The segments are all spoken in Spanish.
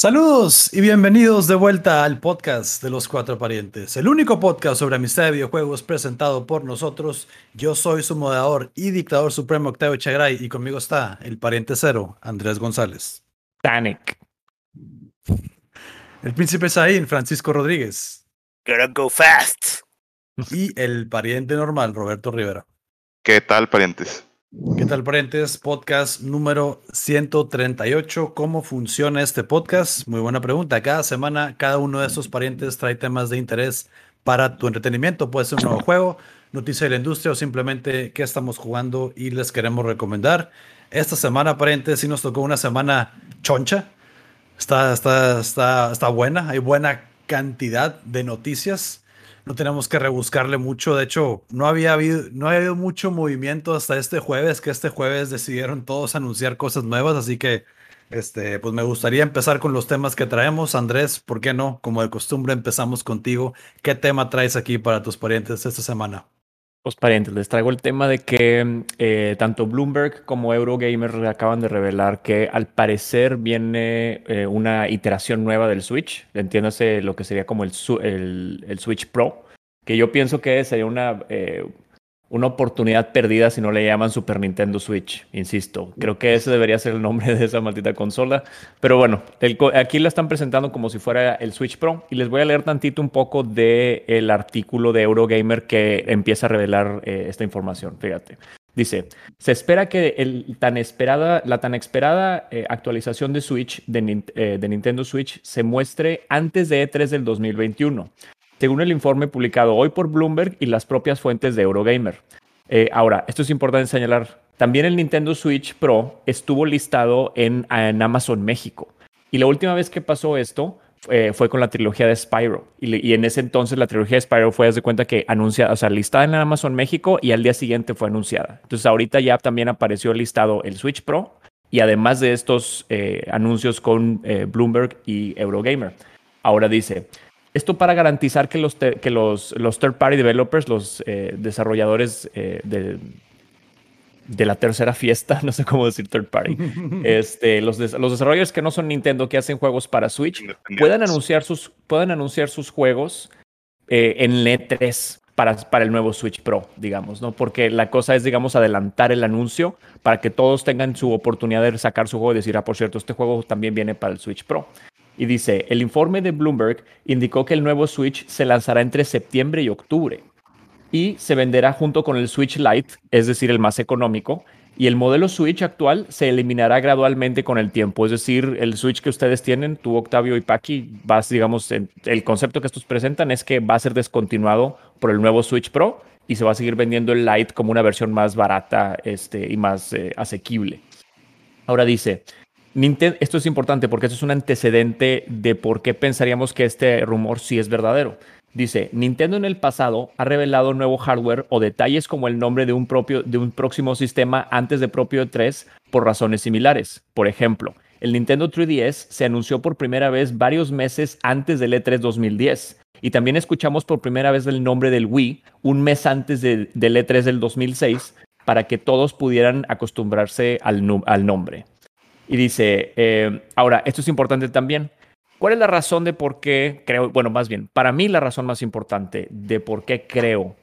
Saludos y bienvenidos de vuelta al podcast de los cuatro parientes, el único podcast sobre amistad de videojuegos presentado por nosotros. Yo soy su moderador y dictador supremo Octavio Chagray y conmigo está el pariente cero, Andrés González. Tanic. El príncipe Saín, Francisco Rodríguez. Gotta go fast. Y el pariente normal, Roberto Rivera. ¿Qué tal, parientes? ¿Qué tal, parientes? Podcast número 138. ¿Cómo funciona este podcast? Muy buena pregunta. Cada semana, cada uno de estos parientes trae temas de interés para tu entretenimiento. Puede ser un nuevo juego, noticia de la industria o simplemente qué estamos jugando y les queremos recomendar. Esta semana, parientes, sí nos tocó una semana choncha. Está, está, está, está buena. Hay buena cantidad de noticias no tenemos que rebuscarle mucho. De hecho, no había habido, no había habido mucho movimiento hasta este jueves, que este jueves decidieron todos anunciar cosas nuevas, así que este, pues me gustaría empezar con los temas que traemos. Andrés, ¿por qué no? Como de costumbre, empezamos contigo. ¿Qué tema traes aquí para tus parientes esta semana? Pues parientes, les traigo el tema de que eh, tanto Bloomberg como Eurogamer acaban de revelar que al parecer viene eh, una iteración nueva del Switch, entiéndase lo que sería como el, el, Switch Pro, que yo pienso que sería una, eh, una oportunidad perdida si no le llaman Super Nintendo Switch, insisto. Creo que ese debería ser el nombre de esa maldita consola. Pero bueno, aquí la están presentando como si fuera el Switch Pro y les voy a leer tantito un poco del el artículo de Eurogamer que empieza a revelar eh, esta información. Fíjate. Dice, se espera que la tan esperada eh, actualización de Switch, de, eh, de Nintendo Switch, se muestre antes de E3 del 2021 según el informe publicado hoy por Bloomberg y las propias fuentes de Eurogamer. Eh, ahora, esto es importante señalar, también el Nintendo Switch Pro estuvo listado en, Amazon México. Y la última vez que pasó esto eh, fue con la trilogía de Spyro. Y, en ese entonces la trilogía de Spyro fue, de cuenta que anunciada, o sea, listada en Amazon México y al día siguiente fue anunciada. Entonces ahorita ya también apareció listado el Switch Pro y además de estos eh, anuncios con Bloomberg y Eurogamer. Ahora dice, esto para garantizar que los, que los, los third-party developers, los eh, desarrolladores eh, de, de, la tercera fiesta, no sé cómo decir third party, este, los, los desarrolladores que no son Nintendo, que hacen juegos para Switch, puedan anunciar sus, puedan anunciar sus juegos eh, en E3 para, para el nuevo Switch Pro, digamos, ¿no? Porque la cosa es, digamos, adelantar el anuncio para que todos tengan su oportunidad de sacar su juego y decir, ah, por cierto, este juego también viene para el Switch Pro. Y dice, el informe de Bloomberg indicó que el nuevo Switch se lanzará entre septiembre y octubre y se venderá junto con el Switch Lite, es decir, el más económico, y el modelo Switch actual se eliminará gradualmente con el tiempo. Es decir, el Switch que ustedes tienen, tú, Octavio y Paki, vas, digamos, el concepto que estos presentan es que va a ser descontinuado por el nuevo Switch Pro y se va a seguir vendiendo el Lite como una versión más barata este, y más eh, asequible. Ahora dice, esto es importante porque esto es un antecedente de por qué pensaríamos que este rumor sí es verdadero. Dice, Nintendo en el pasado ha revelado nuevo hardware o detalles como el nombre de un, propio, de un próximo sistema antes de propio 3 por razones similares. Por ejemplo, el Nintendo 3DS se anunció por primera vez varios meses antes del E3 2010. Y también escuchamos por primera vez el nombre del Wii un mes antes del E3 del 2006 para que todos pudieran acostumbrarse al nombre. Y dice, eh, ahora, esto es importante también. ¿Cuál es la razón de por qué creo, bueno, más bien, para mí la razón más importante de por qué creo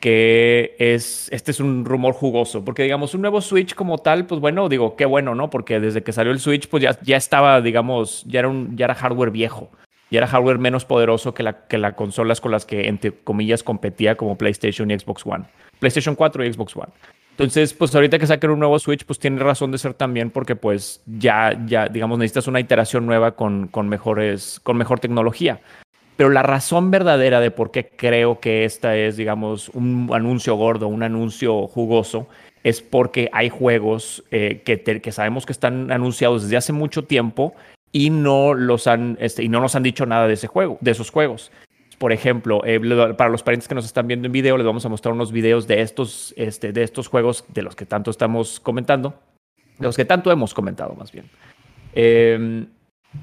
que es, este es un rumor jugoso? Porque, digamos, un nuevo Switch como tal, pues bueno, digo, qué bueno, ¿no? Porque desde que salió el Switch, pues ya, ya estaba, digamos, ya era, un, ya era hardware viejo. Ya era hardware menos poderoso que, la, que las consolas con las que, entre comillas, competía como PlayStation y Xbox One. PlayStation 4 y Xbox One. Entonces, pues ahorita que saquen un nuevo Switch, pues tiene razón de ser también porque pues ya, ya, digamos, necesitas una iteración nueva con, con, mejores, con mejor tecnología. Pero la razón verdadera de por qué creo que esta es, digamos, un anuncio gordo, un anuncio jugoso, es porque hay juegos eh, que, que sabemos que están anunciados desde hace mucho tiempo y no los han, este, y no nos han dicho nada de ese juego, de esos juegos. Por ejemplo, eh, para los parientes que nos están viendo en video, les vamos a mostrar unos videos de estos, este, de estos juegos de los que tanto estamos comentando, de los que tanto hemos comentado más bien. Em,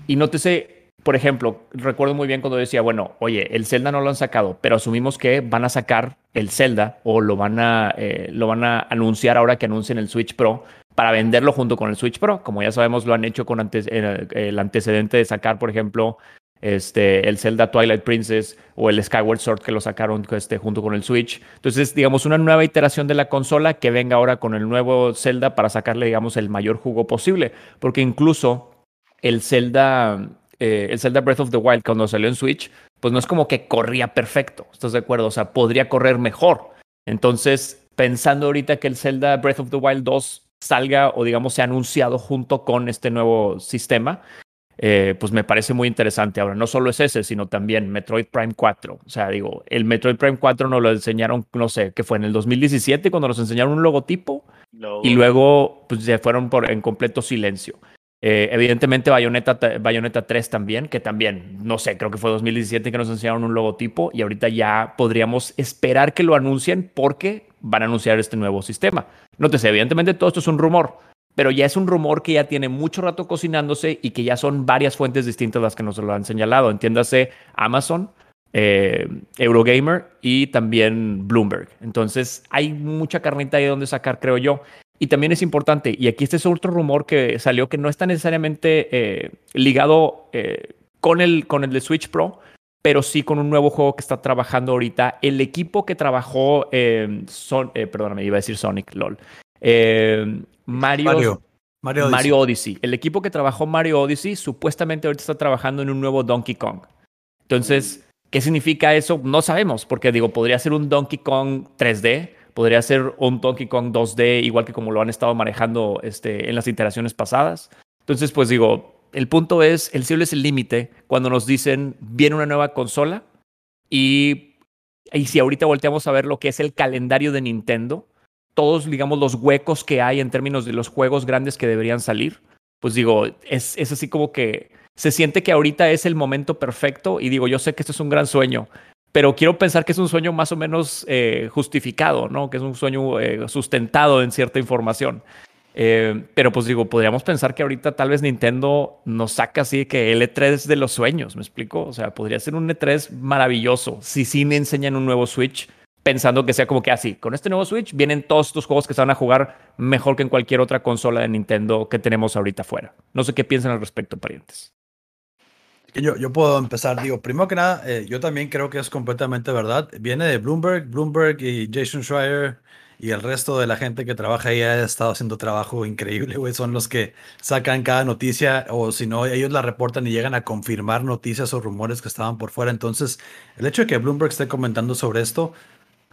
y nótese, por ejemplo, recuerdo muy bien cuando decía, bueno, oye, el Zelda no lo han sacado, pero asumimos que van a sacar el Zelda o lo van a, eh, lo van a anunciar ahora que anuncien el Switch Pro para venderlo junto con el Switch Pro. Como ya sabemos, lo han hecho con eh, el antecedente de sacar, por ejemplo, este, el Zelda Twilight Princess o el Skyward Sword que lo sacaron este, junto con el Switch. Entonces, digamos, una nueva iteración de la consola que venga ahora con el nuevo Zelda para sacarle, digamos, el mayor jugo posible. Porque incluso el Zelda, eh, el Zelda Breath of the Wild cuando salió en Switch, pues no es como que corría perfecto, ¿estás de acuerdo? O sea, podría correr mejor. Entonces, pensando ahorita que el Zelda Breath of the Wild 2 salga o digamos sea anunciado junto con este nuevo sistema, eh, pues me parece muy interesante. Ahora, no solo es ese, sino también Metroid Prime 4. O sea, digo, el Metroid Prime 4 nos lo enseñaron, no sé, que fue en el 2017 cuando nos enseñaron un logotipo y luego pues se fueron por, en completo silencio. Eh, evidentemente Bayonetta, Bayonetta 3 también, que también, no sé, creo que fue 2017 que nos enseñaron un logotipo y ahorita ya podríamos esperar que lo anuncien porque van a anunciar este nuevo sistema. Nótese, evidentemente todo esto es un rumor, pero ya es un rumor que ya tiene mucho rato cocinándose y que ya son varias fuentes distintas las que nos lo han señalado. Entiéndase Amazon, eh, Eurogamer y también Bloomberg. Entonces hay mucha carnita ahí donde sacar, creo yo. Y también es importante, y aquí este es otro rumor que salió que no está necesariamente eh, ligado eh, con, el, con el de Switch Pro, pero sí con un nuevo juego que está trabajando ahorita. El equipo que trabajó, son, perdóname, iba a decir Sonic, LOL. Mario, Mario, Odyssey. El equipo que trabajó Mario Odyssey supuestamente ahorita está trabajando en un nuevo Donkey Kong. Entonces, ¿qué significa eso? No sabemos, porque digo, podría ser un Donkey Kong 3D, podría ser un Donkey Kong 2D, igual que como lo han estado manejando este, en las iteraciones pasadas. Entonces, pues digo, el punto es, el cielo es el límite cuando nos dicen, viene una nueva consola y, y si ahorita volteamos a ver lo que es el calendario de Nintendo, todos, digamos, los huecos que hay en términos de los juegos grandes que deberían salir, pues digo, es, es así como que se siente que ahorita es el momento perfecto y digo, yo sé que esto es un gran sueño, pero quiero pensar que es un sueño más o menos eh, justificado, ¿no? Que es un sueño eh, sustentado en cierta información. Eh, pero pues digo, podríamos pensar que ahorita tal vez Nintendo nos saca así que el E3 de los sueños, ¿me explico? O sea, podría ser un E3 maravilloso si sí me enseñan un nuevo Switch pensando que sea como que así, con este nuevo Switch vienen todos estos juegos que se van a jugar mejor que en cualquier otra consola de Nintendo que tenemos ahorita afuera. No sé qué piensan al respecto, parientes. Yo, yo puedo empezar, digo, primero que nada, eh, yo también creo que es completamente verdad. Viene de Bloomberg, Bloomberg y Jason Schreier y el resto de la gente que trabaja ahí ha estado haciendo trabajo increíble, güey. Son los que sacan cada noticia o si no, ellos la reportan y llegan a confirmar noticias o rumores que estaban por fuera. Entonces, el hecho de que Bloomberg esté comentando sobre esto,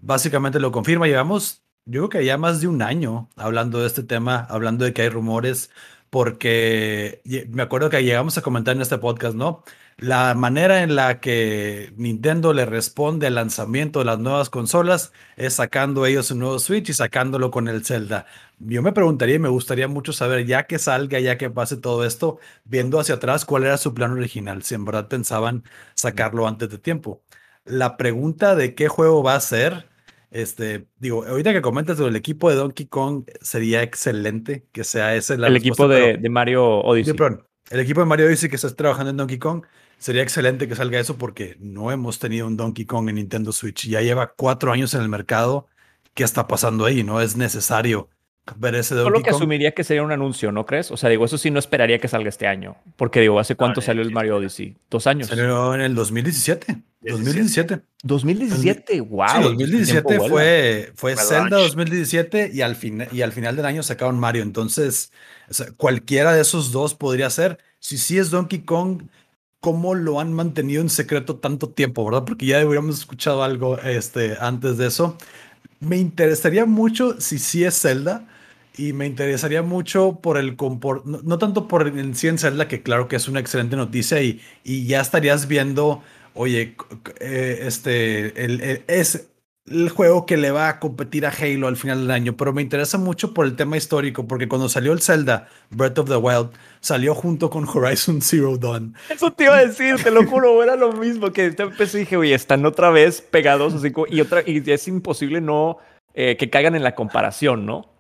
básicamente lo confirma. Llevamos, yo creo que ya más de un año hablando de este tema, hablando de que hay rumores, porque me acuerdo que llegamos a comentar en este podcast, ¿no? La manera en la que Nintendo le responde al lanzamiento de las nuevas consolas es sacando ellos un nuevo Switch y sacándolo con el Zelda. Yo me preguntaría y me gustaría mucho saber, ya que salga, ya que pase todo esto, viendo hacia atrás, cuál era su plan original, si en verdad pensaban sacarlo antes de tiempo la pregunta de qué juego va a ser, este, digo, ahorita que comentas sobre el equipo de Donkey Kong, sería excelente que sea ese el equipo de, Mario Odyssey. el equipo de Mario Odyssey que está trabajando en Donkey Kong, sería excelente que salga eso porque no hemos tenido un Donkey Kong en Nintendo Switch. Ya lleva cuatro años en el mercado. ¿Qué está pasando ahí? No es necesario Donkey Solo que asumiría que sería un anuncio, ¿no crees? O sea, digo, eso sí no esperaría que salga este año. Porque digo, ¿hace cuánto salió el Mario Odyssey? ¿Dos años? Salió en el 2017. 2017. 2017, wow. Sí, 2017 fue, fue Zelda 2017 y al, y al final del año sacaron Mario. Entonces, cualquiera de esos dos podría ser. Si sí es Donkey Kong, ¿cómo lo han mantenido en secreto tanto tiempo, verdad? Porque ya hubiéramos escuchado algo este, antes de eso. Me interesaría mucho si sí es Zelda y me interesaría mucho por el comportamiento, no, tanto por el sí en Zelda, que claro que es una excelente noticia y, y ya estarías viendo, oye, eh, este, es el juego que le va a competir a Halo al final del año, pero me interesa mucho por el tema histórico, porque cuando salió el Zelda Breath of the Wild, salió junto con Horizon Zero Dawn. Eso te iba a decir, te lo juro, era lo mismo que empecé y dije, oye, están otra vez pegados, así y otra, y es imposible no eh, que caigan en la comparación, ¿no?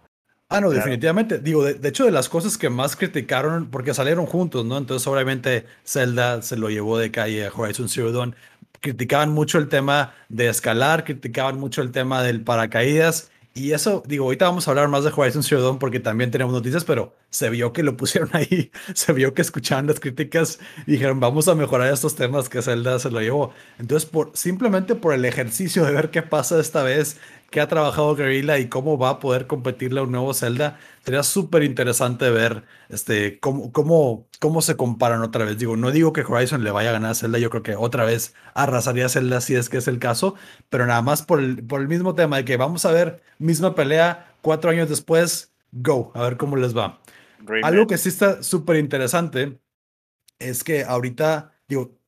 Ah, no, definitivamente. Digo, de, hecho, de las cosas que más criticaron, porque salieron juntos, ¿no? Entonces, obviamente, Zelda se lo llevó de calle a Horizon Zero Dawn. Criticaban mucho el tema de escalar, criticaban mucho el tema del paracaídas, Y eso, digo, ahorita vamos a hablar más de Horizon Zero Dawn porque también tenemos noticias, pero se vio que lo pusieron ahí, se vio que escuchaban las críticas y dijeron, vamos a mejorar estos temas que Zelda se lo llevó. Entonces, por, simplemente por el ejercicio de ver qué pasa esta vez, qué ha trabajado Guerrilla y cómo va a poder competirle a un nuevo Zelda, sería súper interesante ver este, cómo, cómo, cómo se comparan otra vez. Digo, no digo que Horizon le vaya a ganar a Zelda, yo creo que otra vez arrasaría a Zelda si es que es el caso, pero nada más por el, por el mismo tema de que vamos a ver misma pelea cuatro años después, go, a ver cómo les va. Algo que sí está súper interesante es que ahorita, digo,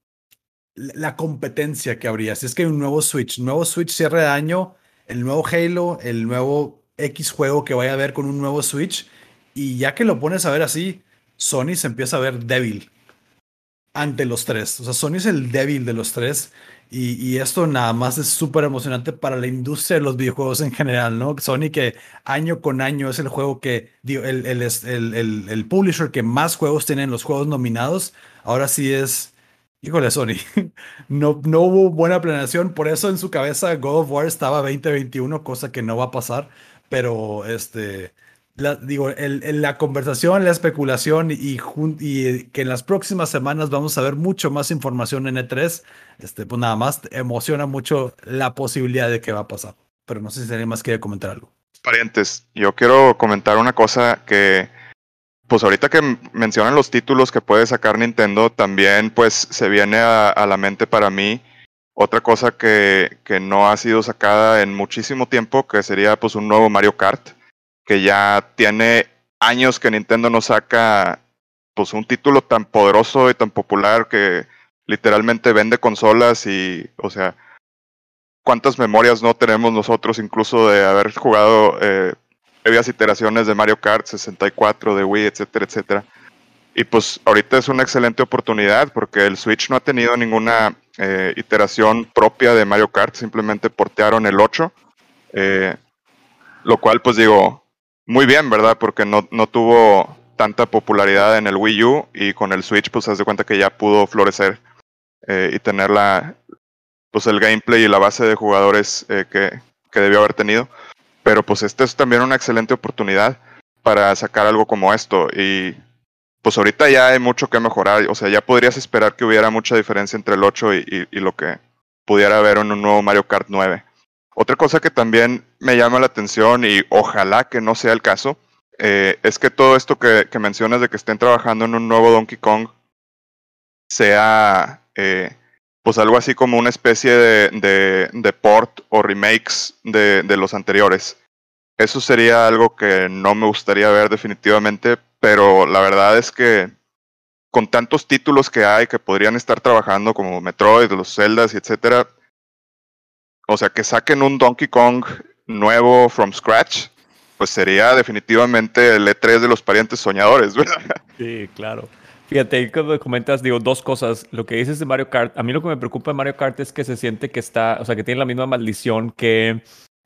la competencia que habría, si es que hay un nuevo Switch, nuevo Switch cierre de año, el nuevo Halo, el nuevo X juego que vaya a ver con un nuevo Switch. Y ya que lo pones a ver así, Sony se empieza a ver débil ante los tres. O sea, Sony es el débil de los tres. Y, esto nada más es súper emocionante para la industria de los videojuegos en general, ¿no? Sony que año con año es el juego que, el, el, el, el, publisher que más juegos tiene en los juegos nominados, ahora sí es Híjole, Sony, no, no hubo buena planeación, por eso en su cabeza God of War estaba 2021, cosa que no va a pasar, pero este, digo, el, la conversación, la especulación y, y, que en las próximas semanas vamos a ver mucho más información en E3, este, pues nada más emociona mucho la posibilidad de que va a pasar, pero no sé si alguien más quiere comentar algo. Parientes, yo quiero comentar una cosa que pues ahorita que mencionan los títulos que puede sacar Nintendo, también pues se viene a, la mente para mí otra cosa que, que, no ha sido sacada en muchísimo tiempo, que sería pues un nuevo Mario Kart, que ya tiene años que Nintendo no saca pues un título tan poderoso y tan popular que literalmente vende consolas y, o sea, cuántas memorias no tenemos nosotros incluso de haber jugado eh, previas iteraciones de Mario Kart 64, de Wii, etcétera, etcétera. Y pues ahorita es una excelente oportunidad porque el Switch no ha tenido ninguna eh, iteración propia de Mario Kart, simplemente portearon el 8, eh, lo cual pues digo, muy bien, ¿verdad? Porque no, no tuvo tanta popularidad en el Wii U y con el Switch pues haz de cuenta que ya pudo florecer eh, y tener la, pues el gameplay y la base de jugadores que, que debió haber tenido. Pero pues esta es también una excelente oportunidad para sacar algo como esto. Y pues ahorita ya hay mucho que mejorar. O sea, ya podrías esperar que hubiera mucha diferencia entre el 8 y, lo que pudiera haber en un nuevo Mario Kart 9. Otra cosa que también me llama la atención y ojalá que no sea el caso, eh, es que todo esto que, mencionas de que estén trabajando en un nuevo Donkey Kong sea eh, pues algo así como una especie de, de, port o remakes de, de, los anteriores. Eso sería algo que no me gustaría ver definitivamente, pero la verdad es que con tantos títulos que hay que podrían estar trabajando como Metroid, los Zeldas y etcétera, o sea, que saquen un Donkey Kong nuevo from scratch, pues sería definitivamente el E3 de los parientes soñadores. Sí, claro. Fíjate, cuando comentas, digo, dos cosas. Lo que dices de Mario Kart, a mí lo que me preocupa de Mario Kart es que se siente que está, o sea, que tiene la misma maldición que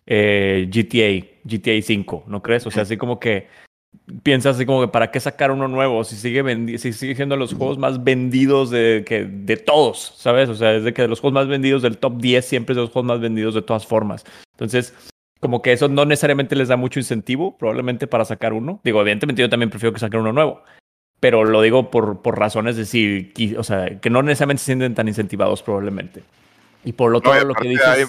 eh, GTA, GTA 5, ¿no crees? O sea, así como que piensas así como que para qué sacar uno nuevo si sigue, si sigue siendo los juegos más vendidos de, que, de todos, ¿sabes? O sea, es de que de los juegos más vendidos del top 10 siempre es de los juegos más vendidos de todas formas. Entonces, como que eso no necesariamente les da mucho incentivo, probablemente para sacar uno. Digo, evidentemente yo también prefiero que saquen uno nuevo pero lo digo por, por razones de si, o sea, que no necesariamente se sienten tan incentivados probablemente. Y por lo tanto, lo que dices...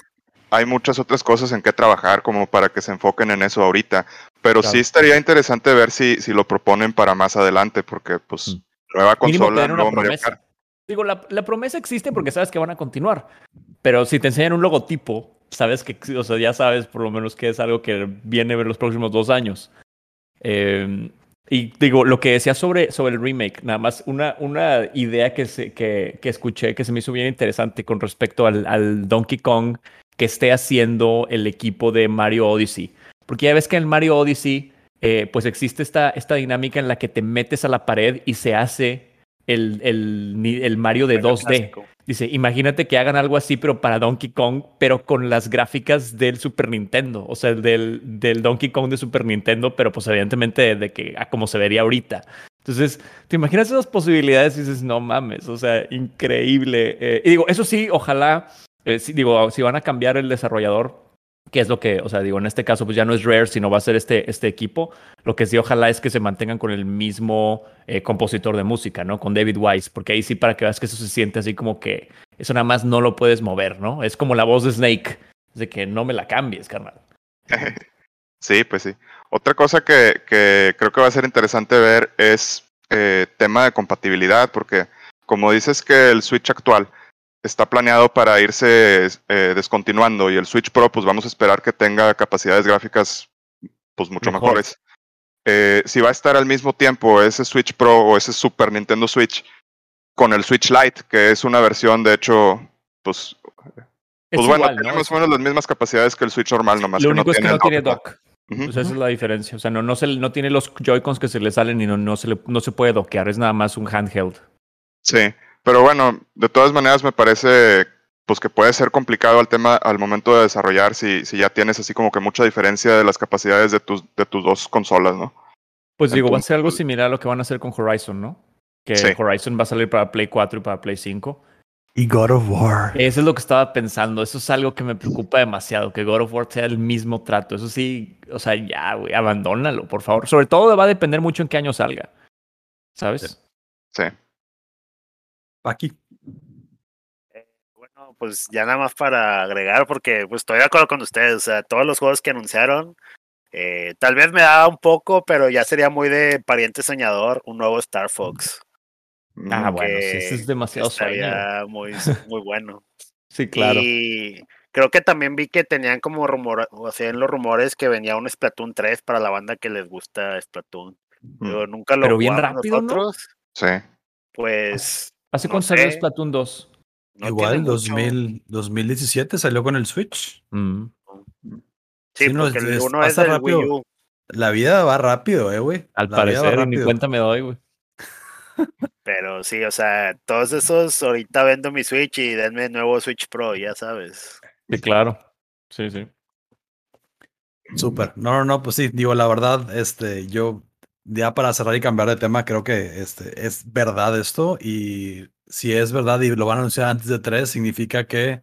Hay, muchas otras cosas en que trabajar como para que se enfoquen en eso ahorita, pero sí estaría interesante ver si, si lo proponen para más adelante, porque pues mm. nueva consola, nuevo Mario Digo, la, la, promesa existe porque sabes que van a continuar, pero si te enseñan un logotipo, sabes que, o sea, ya sabes por lo menos que es algo que viene en los próximos dos años. Eh, y digo, lo que decía sobre, sobre el remake, nada más una, una idea que, se, que, que escuché que se me hizo bien interesante con respecto al, al, Donkey Kong que esté haciendo el equipo de Mario Odyssey. Porque ya ves que en Mario Odyssey, eh, pues existe esta, esta dinámica en la que te metes a la pared y se hace el, el, el Mario de 2D. Dice, imagínate que hagan algo así, pero para Donkey Kong, pero con las gráficas del Super Nintendo, o sea, del, del Donkey Kong de Super Nintendo, pero pues evidentemente de que a como se vería ahorita. Entonces, ¿te imaginas esas posibilidades y dices, no mames, o sea, increíble? Eh, y digo, eso sí, ojalá, eh, digo, si van a cambiar el desarrollador, que es lo que, o sea, digo, en este caso pues ya no es Rare, sino va a ser este, este equipo. Lo que sí ojalá es que se mantengan con el mismo eh, compositor de música, ¿no? Con David Wise, porque ahí sí para que veas que eso se siente así como que eso nada más no lo puedes mover, ¿no? Es como la voz de Snake, de que no me la cambies, carnal. Sí, pues sí. Otra cosa que, que creo que va a ser interesante ver es eh, tema de compatibilidad, porque como dices que el Switch actual está planeado para irse eh, descontinuando y el Switch Pro, pues vamos a esperar que tenga capacidades gráficas pues mucho Mejor. mejores. Eh, si va a estar al mismo tiempo ese Switch Pro o ese Super Nintendo Switch con el Switch Lite, que es una versión de hecho, pues, Es pues bueno, igual, tiene ¿no? más o menos las mismas capacidades que el Switch normal, nomás Lo que único no es que no tiene dock. sea, esa es la diferencia. O sea, no, no, se, no tiene los Joy-Cons que se le salen y no, no, se le, no se puede dockear. Es nada más un handheld. Sí, pero bueno, de todas maneras me parece pues que puede ser complicado al tema al momento de desarrollar si, si ya tienes así como que mucha diferencia de las capacidades de tus, de tus dos consolas, ¿no? Pues digo, va a ser algo similar a lo que van a hacer con Horizon, ¿no? Que Sí. Horizon va a salir para Play 4 y para Play 5. Y God of War. Eso es lo que estaba pensando. Eso es algo que me preocupa demasiado, que God of War sea el mismo trato. Eso sí, o sea, ya, güey, abandónalo, por favor. Sobre todo va a depender mucho en qué año salga. ¿Sabes? Sí. Paqui. Bueno, pues ya nada más para agregar, porque pues estoy de acuerdo con ustedes, o sea, todos los juegos que anunciaron, eh, tal vez me da un poco, pero ya sería muy de pariente soñador, un nuevo Star Fox. Ah, bueno, sí, eso es demasiado sueño. Muy, muy bueno. Sí, claro. Y creo que también vi que tenían como rumor, o sea, en los rumores que venía un Splatoon 3 para la banda que les gusta Splatoon. Digo, nunca lo Pero bien rápido, ¿no? nosotros, Sí. pues ¿Hace no cuánto salió. Splatoon 2? no Igual, tiene mucho. 2000, 2017 salió con el Switch. Mm. Sí, Sí, no, el uno es pasa del rápido. Wii U. La vida va rápido, eh, güey. Al La parecer, ni cuenta me doy, güey. Pero sí, o sea, todos esos, ahorita vendo mi Switch y denme nuevo Switch Pro, ya sabes. Sí, claro. Sí, sí. Súper. No, no, no, pues sí, digo, la verdad, este, yo ya para cerrar y cambiar de tema, creo que este, es verdad esto y si es verdad y lo van a anunciar antes de tres, significa que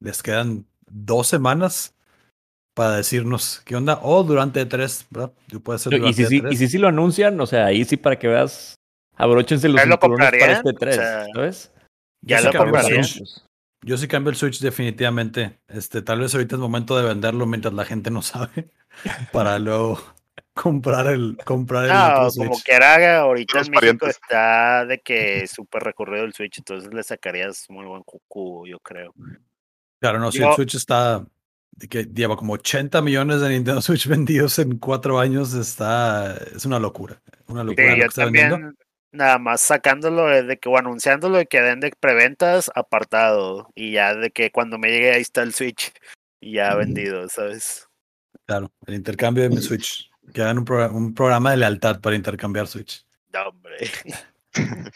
les quedan dos semanas para decirnos qué onda o durante tres, ¿verdad? Yo puede ser Y durante si, sí- tres. y si sí lo anuncian, o sea, ahí sí para que veas, abróchense los ¿Ya lo cinturones para este O 3, sea, ¿sabes? ya Yo sí lo cambio el comprarían. Switch. Yo sí cambio el Switch definitivamente. Este, tal vez ahorita es momento de venderlo mientras la gente no sabe para luego comprar el comprar el No, otro como quiera, ahorita en México parientes. está de que es súper recurrido el Switch, entonces le sacarías muy buen cucu, yo creo. Claro, no, si el Switch está de que lleva como 80 millones de Nintendo Switch vendidos en cuatro años, está es una locura. Una Sí, locura lo que yo está vendiendo. también, nada más sacándolo de que, o anunciándolo de que den de preventas apartado, y ya de que cuando me llegue ahí está el Switch ya vendido, ¿sabes? Claro, el intercambio de mi Switch. Que hagan un, progra- un programa de lealtad para intercambiar Switch. No, hombre.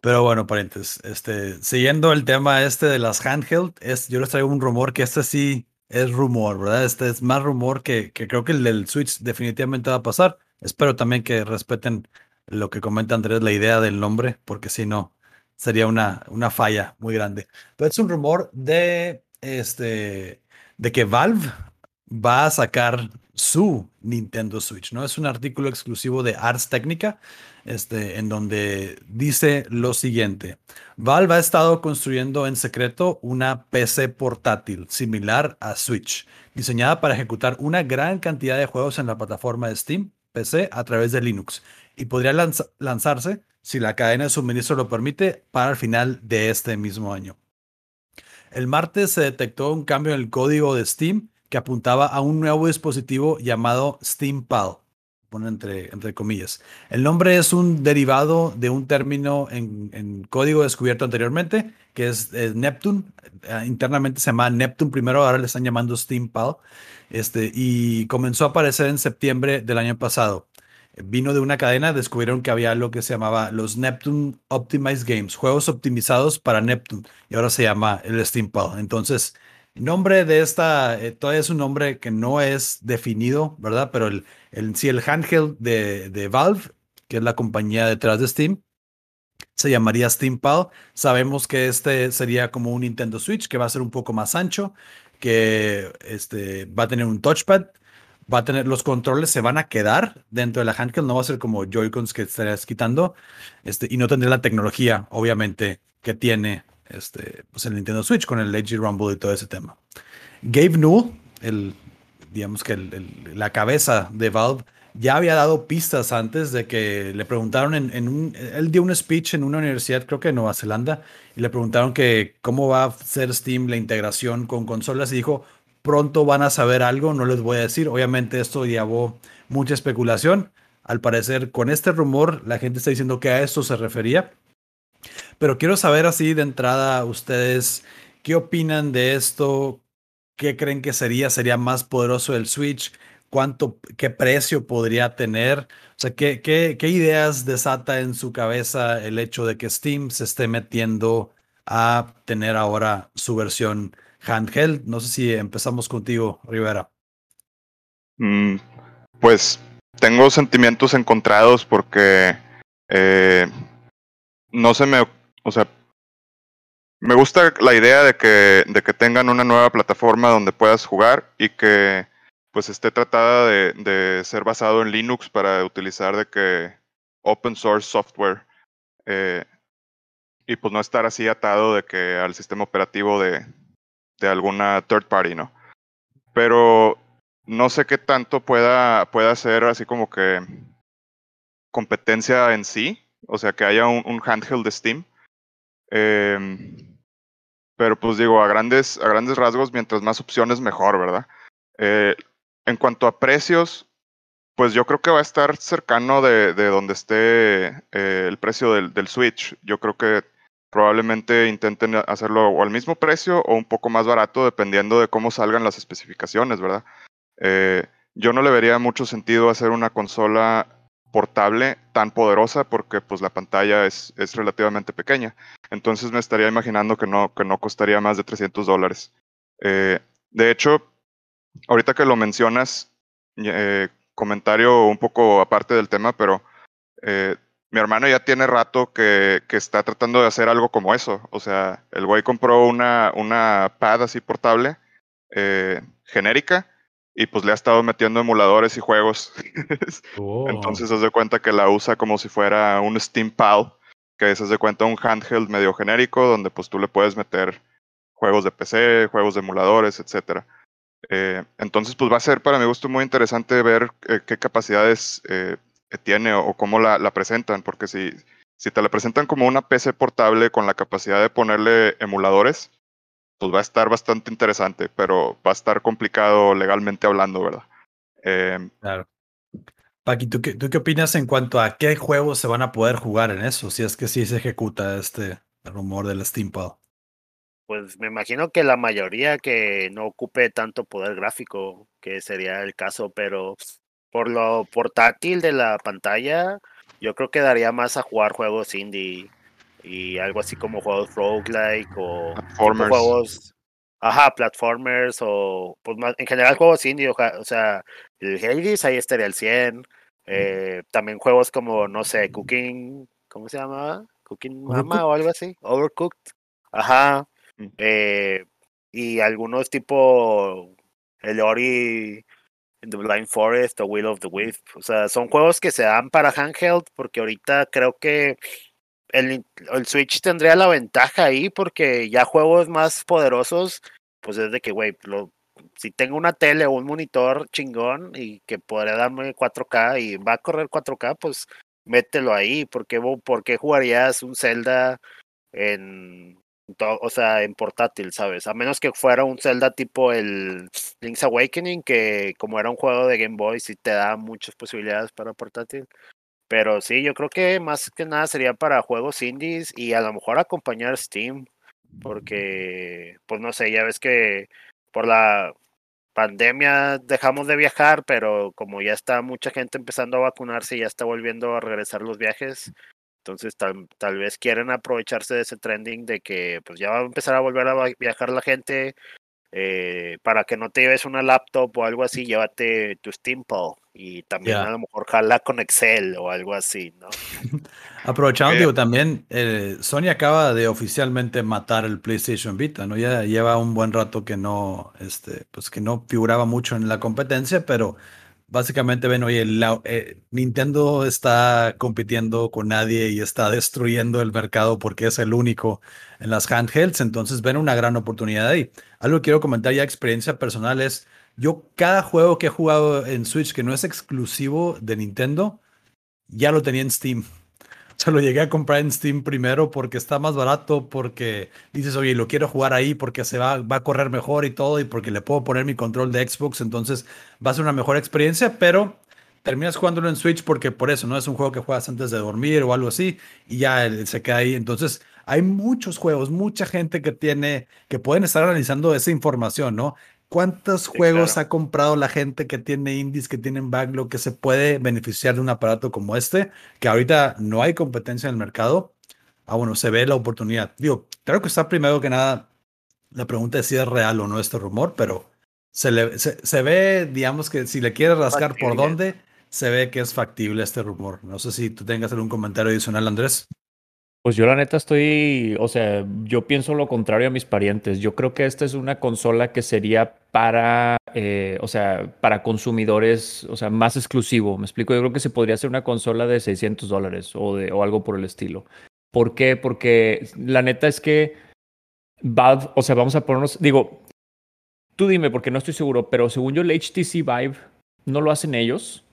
Pero bueno, parientes, este, siguiendo el tema este de las handheld, es, yo les traigo un rumor que este sí es rumor, ¿verdad? Este es más rumor que, que creo que el del Switch definitivamente va a pasar. Espero también que respeten lo que comenta Andrés, la idea del nombre, porque si no, sería una, una falla muy grande. Pero es un rumor de, este, de que Valve va a sacar su Nintendo Switch, ¿no? Es un artículo exclusivo de Ars Technica, este, en donde dice lo siguiente. Valve ha estado construyendo en secreto una PC portátil similar a Switch, diseñada para ejecutar una gran cantidad de juegos en la plataforma de Steam PC a través de Linux y podría lanza- lanzarse, si la cadena de suministro lo permite, para el final de este mismo año. El martes se detectó un cambio en el código de Steam que apuntaba a un nuevo dispositivo llamado SteamPal, pone entre, entre comillas. El nombre es un derivado de un término en, código descubierto anteriormente, que es, eh, Neptune. Eh, internamente se llama Neptune primero, ahora le están llamando SteamPal. Este, y comenzó a aparecer en septiembre del año pasado. Vino de una cadena, descubrieron que había lo que se llamaba los Neptune Optimized Games, juegos optimizados para Neptune, y ahora se llama el SteamPal. Entonces, el nombre de esta, eh, todavía es un nombre que no es definido, ¿verdad? Pero el, el, el handheld de, Valve, que es la compañía detrás de Steam, se llamaría SteamPal. Sabemos que este sería como un Nintendo Switch, que va a ser un poco más ancho. que este, va a tener un touchpad, va a tener los controles, se van a quedar dentro de la handheld, no va a ser como Joy-Cons que estarías quitando, este, y no tendría la tecnología, obviamente, que tiene este, pues el Nintendo Switch con el LG Rumble y todo ese tema. Gabe Newell, el, digamos que la cabeza de Valve, ya había dado pistas antes de que le preguntaron en, un, él dio un speech en una universidad, creo que en Nueva Zelanda, y le preguntaron que cómo va a ser Steam la integración con consolas y dijo, pronto van a saber algo, no les voy a decir, obviamente esto llevó mucha especulación, al parecer con este rumor la gente está diciendo que a esto se refería, pero quiero saber así de entrada ustedes, ¿qué opinan de esto? ¿Qué creen que sería? ¿Sería más poderoso el Switch? cuánto, qué precio podría tener. O sea, ¿qué, qué, ideas desata en su cabeza el hecho de que Steam se esté metiendo a tener ahora su versión handheld? No sé si empezamos contigo, Rivera. Mm, pues tengo sentimientos encontrados porque eh, no se me, o sea, me gusta la idea de que, de que tengan una nueva plataforma donde puedas jugar y que pues esté tratada de, de, ser basado en Linux para utilizar de que open source software eh, y pues no estar así atado de que al sistema operativo de, de alguna third party, ¿no? Pero no sé qué tanto pueda, pueda ser así como que competencia en sí, o sea, que haya un, handheld de Steam. Eh, pero pues digo, a grandes, a grandes rasgos, mientras más opciones, mejor, ¿verdad? Eh, en cuanto a precios, pues yo creo que va a estar cercano de, de donde esté eh, el precio del, del, Switch. Yo creo que probablemente intenten hacerlo o al mismo precio o un poco más barato, dependiendo de cómo salgan las especificaciones, ¿verdad? Eh, yo no le vería mucho sentido hacer una consola portable tan poderosa porque pues la pantalla es, es relativamente pequeña. Entonces me estaría imaginando que no, que no costaría más de 300 dólares. Eh, de hecho, ahorita que lo mencionas, eh, comentario un poco aparte del tema, pero eh, mi hermano ya tiene rato que, que, está tratando de hacer algo como eso. O sea, el güey compró una, una pad así portable, genérica, y pues le ha estado metiendo emuladores y juegos. Oh. Entonces se hace cuenta que la usa como si fuera un Steam Pal, que se hace cuenta un handheld medio genérico, donde pues tú le puedes meter juegos de PC, juegos de emuladores, etcétera. Eh, entonces, pues va a ser para mi gusto muy interesante ver eh, qué capacidades eh, tiene o, cómo la, la, presentan, porque si, si te la presentan como una PC portable con la capacidad de ponerle emuladores, pues va a estar bastante interesante, pero va a estar complicado legalmente hablando, ¿verdad? claro. Paqui, ¿tú qué, ¿tú qué opinas en cuanto a qué juegos se van a poder jugar en eso? Si es que sí se ejecuta este rumor del Steampad pues me imagino que la mayoría que no ocupe tanto poder gráfico, que sería el caso, pero por lo portátil de la pantalla, yo creo que daría más a jugar juegos indie y algo así como juegos roguelike o juegos, ajá, platformers o pues más, en general juegos indie, o, sea, el Hades ahí estaría el 100, eh, también juegos como, no sé, Cooking, ¿cómo se llama? Cooking Mama o algo así, Overcooked, ajá, eh, y algunos tipo el Ori The Blind Forest o Will of the Wisp. O sea, son juegos que se dan para handheld porque ahorita creo que el, el Switch tendría la ventaja ahí porque ya juegos más poderosos, pues es de que, güey, si tengo una tele o un monitor chingón y que podría darme 4K y va a correr 4K, pues mételo ahí. porque ¿Por qué jugarías un Zelda en o sea, en portátil, ¿sabes? A menos que fuera un Zelda tipo el Link's Awakening, que como era un juego de Game Boy, sí te da muchas posibilidades para portátil. Pero sí, yo creo que más que nada sería para juegos indies y a lo mejor acompañar Steam, porque, pues no sé, ya ves que por la pandemia dejamos de viajar, pero como ya está mucha gente empezando a vacunarse y ya está volviendo a regresar los viajes, entonces tal, tal vez quieren aprovecharse de ese trending de que pues ya va a empezar a volver a viajar la gente. Eh, para que no te lleves una laptop o algo así, llévate tu Steample y también a lo mejor jala con Excel o algo así, ¿no? Aprovechando, digo, también eh, Sony acaba de oficialmente matar el PlayStation Vita, ¿no? Ya lleva un buen rato que no, este, pues que no figuraba mucho en la competencia, pero básicamente ven, oye, eh, Nintendo está compitiendo con nadie y está destruyendo el mercado porque es el único en las handhelds, entonces ven una gran oportunidad ahí. Algo que quiero comentar ya, experiencia personal es, yo cada juego que he jugado en Switch que no es exclusivo de Nintendo, ya lo tenía en Steam. Se lo llegué a comprar en Steam primero porque está más barato, porque dices, oye, lo quiero jugar ahí porque se va, va a correr mejor y todo, y porque le puedo poner mi control de Xbox, entonces va a ser una mejor experiencia, pero terminas jugándolo en Switch porque por eso, ¿no? Es un juego que juegas antes de dormir o algo así, y ya se queda ahí. Entonces, hay muchos juegos, mucha gente que tiene, que pueden estar analizando esa información, ¿no? ¿Cuántos juegos ha comprado la gente que tiene indies, que tienen backlog, que se puede beneficiar de un aparato como este? Que ahorita no hay competencia en el mercado. Ah, bueno, se ve la oportunidad. Digo, creo que está primero que nada la pregunta es si es real o no este rumor, pero se, le, se, ve, digamos que si le quieres rascar por dónde, se ve que es factible este rumor. No sé si tú tengas algún comentario adicional, Andrés. Pues yo la neta estoy, o sea, yo pienso lo contrario a mis parientes. Yo creo que esta es una consola que sería para, eh, o sea, para consumidores, o sea, más exclusivo. Me explico, yo creo que se podría hacer una consola de 600 dólares o, de, o algo por el estilo. ¿Por qué? Porque la neta es que Valve, o sea, vamos a ponernos, digo, tú dime porque no estoy seguro, pero según yo el HTC Vive no lo hacen ellos.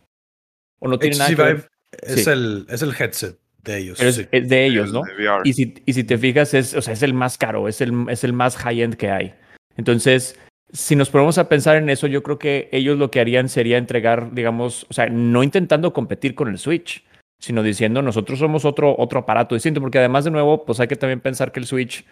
O no tienen nada que Vive Es, el, es el headset. De ellos. es, de ellos, ¿no? Y si, y si te fijas, es, o sea, es el más caro, es el, es el más high-end que hay. Entonces, si nos ponemos a pensar en eso, yo creo que ellos lo que harían sería entregar, digamos, o sea, no intentando competir con el Switch, sino diciendo nosotros somos otro, otro aparato distinto, porque además, de nuevo, pues hay que también pensar que el Switch,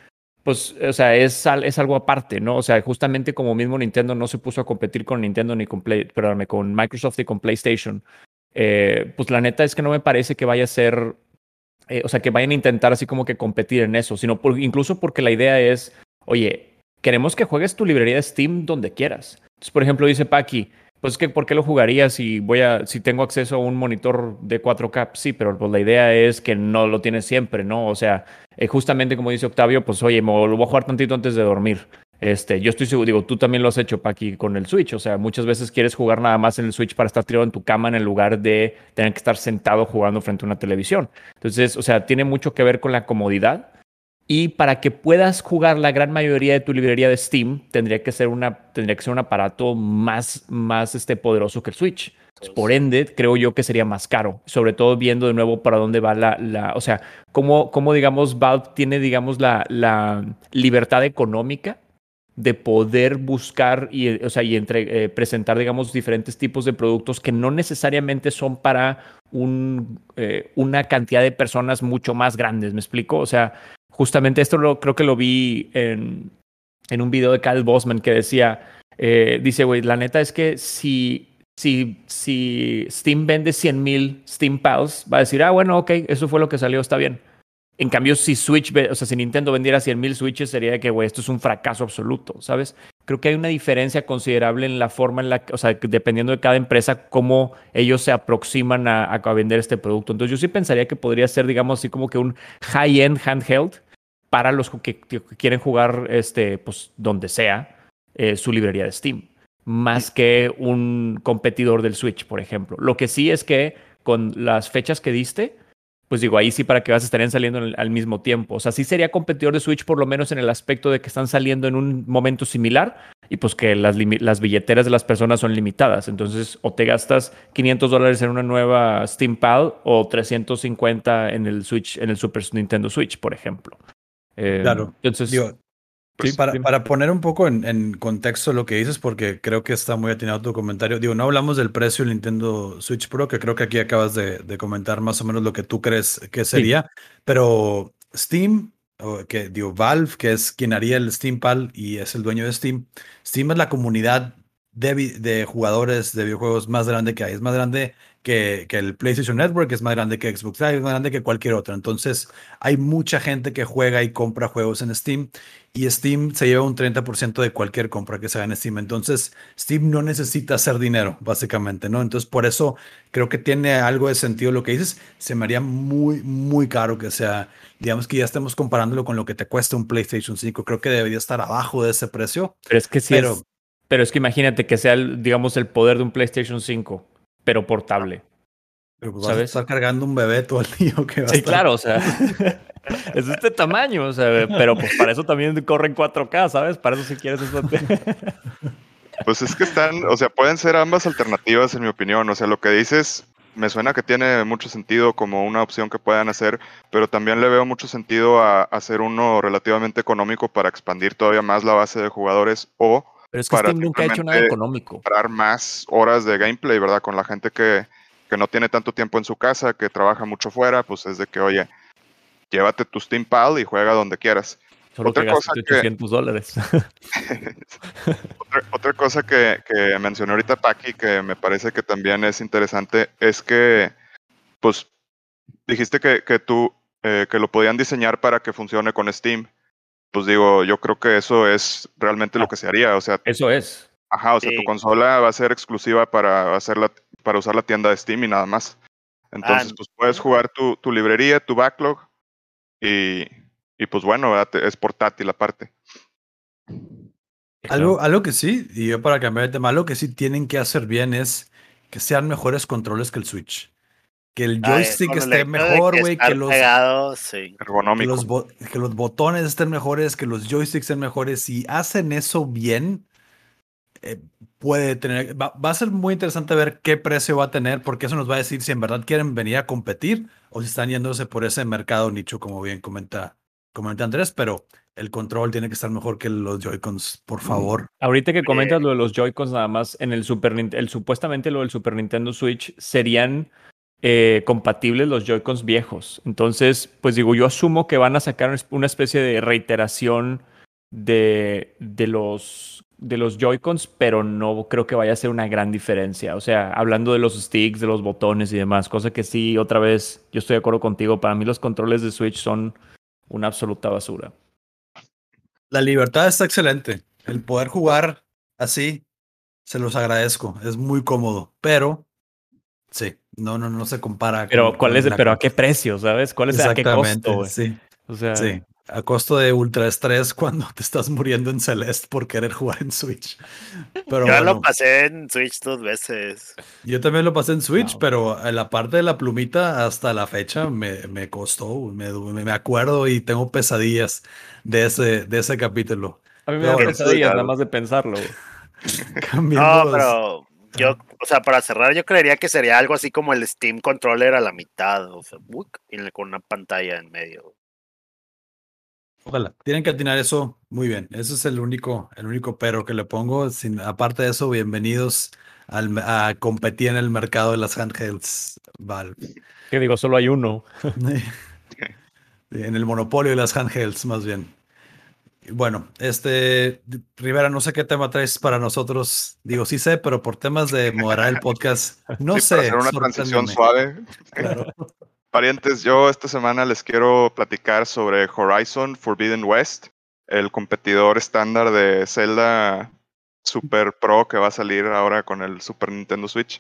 pues, o sea, es, es algo aparte, ¿no? O sea, justamente como mismo Nintendo no se puso a competir con Nintendo ni con, Play, perdóname, con Microsoft y con PlayStation, eh, pues la neta es que no me parece que vaya a ser eh, o sea, que vayan a intentar así como que competir en eso, sino incluso porque la idea es, oye, queremos que juegues tu librería de Steam donde quieras. Entonces, por ejemplo, dice Paki, pues que ¿por qué lo jugaría si voy a, si tengo acceso a un monitor de 4K? Sí, pero pues la idea es que no lo tienes siempre, ¿no? O sea, eh, justamente como dice Octavio, pues oye, me lo voy a jugar tantito antes de dormir. Este, yo estoy seguro, digo, tú también lo has hecho, Paqui, con el Switch. O sea, muchas veces quieres jugar nada más en el Switch para estar tirado en tu cama en el lugar de tener que estar sentado jugando frente a una televisión. Entonces, o sea, tiene mucho que ver con la comodidad. Y para que puedas jugar la gran mayoría de tu librería de Steam, tendría que ser, una, tendría que ser un aparato más, más este, poderoso que el Switch. por ende, creo yo que sería más caro, sobre todo viendo de nuevo para dónde va la, la o sea, cómo, cómo digamos, Valve tiene, digamos, la, la libertad económica de poder buscar y, o sea, y entre, eh, presentar, digamos, diferentes tipos de productos que no necesariamente son para un, eh, una cantidad de personas mucho más grandes, ¿me explico? O sea, justamente esto lo, creo que lo vi en, en un video de Kyle Bosman que decía, eh, dice, güey, la neta es que si, si, si Steam vende 100 mil Steam Pals, va a decir, ah, bueno, ok, eso fue lo que salió, está bien. En cambio, si Switch, o sea, si Nintendo vendiera 100.000 Switches, sería de que, güey, esto es un fracaso absoluto, ¿sabes? Creo que hay una diferencia considerable en la forma en la que, o sea, dependiendo de cada empresa, cómo ellos se aproximan a, a vender este producto. Entonces, yo sí pensaría que podría ser, digamos, así como que un high-end handheld para los que, quieren jugar, este, pues, donde sea, eh, su librería de Steam, más que un competidor del Switch, por ejemplo. Lo que sí es que con las fechas que diste, pues digo, ahí sí para que vas estarían saliendo al mismo tiempo. O sea, sí sería competidor de Switch por lo menos en el aspecto de que están saliendo en un momento similar y pues que las, las billeteras de las personas son limitadas. Entonces, o te gastas 500 dólares en una nueva Steam Pal o 350 en el Switch, en el Super Nintendo Switch, por ejemplo. Eh, claro. Entonces, pues, para, para, poner un poco en, contexto lo que dices, porque creo que está muy atinado tu comentario. Digo, no hablamos del precio del Nintendo Switch Pro, que creo que aquí acabas de, comentar más o menos lo que tú crees que sería, pero Steam, o que digo, Valve, que es quien haría el Steam Pal y es el dueño de Steam, Steam es la comunidad de, de, jugadores de videojuegos más grande que hay. Es más grande que, que, el PlayStation Network, es más grande que Xbox Live, es más grande que cualquier otro. Entonces, hay mucha gente que juega y compra juegos en Steam y Steam se lleva un 30% de cualquier compra que se haga en Steam. Entonces, Steam no necesita hacer dinero, básicamente, ¿no? Entonces, por eso creo que tiene algo de sentido lo que dices. Se me haría muy, muy caro que sea, digamos que ya estemos comparándolo con lo que te cuesta un PlayStation 5. Creo que debería estar abajo de ese precio. Pero es que sí, pero, pero es que imagínate que sea, digamos, el poder de un PlayStation 5 pero portable. Pero pues ¿sabes? estar cargando un bebé todo el día. Que sí, claro, o sea, es de este tamaño, o sea, pero pues para eso también corren 4K, ¿sabes? Para eso si quieres eso. Pues es que están, o sea, pueden ser ambas alternativas en mi opinión, o sea, lo que dices me suena que tiene mucho sentido como una opción que puedan hacer, pero también le veo mucho sentido a hacer uno relativamente económico para expandir todavía más la base de jugadores o pero es que Steam nunca ha hecho nada económico. Comprar más horas de gameplay, ¿verdad? Con la gente que, que no tiene tanto tiempo en su casa, que trabaja mucho fuera, pues es de que, oye, llévate tu Steam Pal y juega donde quieras. Solo otra que cosa 800 dólares. otra, cosa que, que, mencionó ahorita Paki, que me parece que también es interesante, es que, pues, dijiste que, que tú, eh, que lo podían diseñar para que funcione con Steam pues digo, yo creo que eso es realmente lo ah, que se haría. O sea, eso es. Ajá, o sea, tu consola va a ser exclusiva para hacerla, para usar la tienda de Steam y nada más. Entonces, ah, pues puedes jugar tu, tu librería, tu backlog, y, y pues bueno, es portátil aparte. Algo, algo que sí, y yo para cambiar de tema, algo que sí tienen que hacer bien es que sean mejores controles que el Switch que el joystick esté mejor, güey, que, los, que, los botones estén mejores, que los joysticks estén mejores. Si hacen eso bien, eh, puede tener, va, a ser muy interesante ver qué precio va a tener, porque eso nos va a decir si en verdad quieren venir a competir o si están yéndose por ese mercado nicho, como bien comenta, comenta Andrés, pero el control tiene que estar mejor que los Joy-Cons, por favor. Ahorita que comentas lo de los Joy-Cons, nada más en el Super el supuestamente lo del Super Nintendo Switch serían eh, compatibles los Joy-Cons viejos. Entonces, pues digo, yo asumo que van a sacar una especie de reiteración de, de los, de los Joy-Cons, pero no creo que vaya a ser una gran diferencia. O sea, hablando de los sticks, de los botones y demás, cosa que sí, otra vez, yo estoy de acuerdo contigo. Para mí los controles de Switch son una absoluta basura. La libertad está excelente. El poder jugar así, se los agradezco. Es muy cómodo, pero Sí, no, no, no se compara. Pero, ¿cuál es, pero a qué precio, sabes? ¿Cuál es a qué costo? Sí. O sea, sí. A costo de ultra estrés cuando te estás muriendo en Celeste por querer jugar en Switch. Pero yo lo pasé en Switch dos veces. Yo también lo pasé en Switch, pero en la parte de la plumita hasta la fecha me, me costó. Me, me, acuerdo y tengo pesadillas de ese, de ese capítulo. A mí me da pesadillas nada más de pensarlo. no, pero yo, o sea, para cerrar, yo creería que sería algo así como el Steam Controller a la mitad, o sea, con una pantalla en medio. Ojalá, tienen que atinar eso muy bien. Ese es el único, el único pero que le pongo. Sin, aparte de eso, bienvenidos al, a competir en el mercado de las handhelds Valve. Que digo, solo hay uno. en el monopolio de las handhelds, más bien. Bueno, este, Rivera, no sé qué tema traes para nosotros. Digo, sí sé, pero por temas de moderar el podcast, no sé. Para hacer una transición suave. Parientes, yo esta semana les quiero platicar sobre Horizon Forbidden West, el competidor estándar de Zelda Super Pro que va a salir ahora con el Super Nintendo Switch.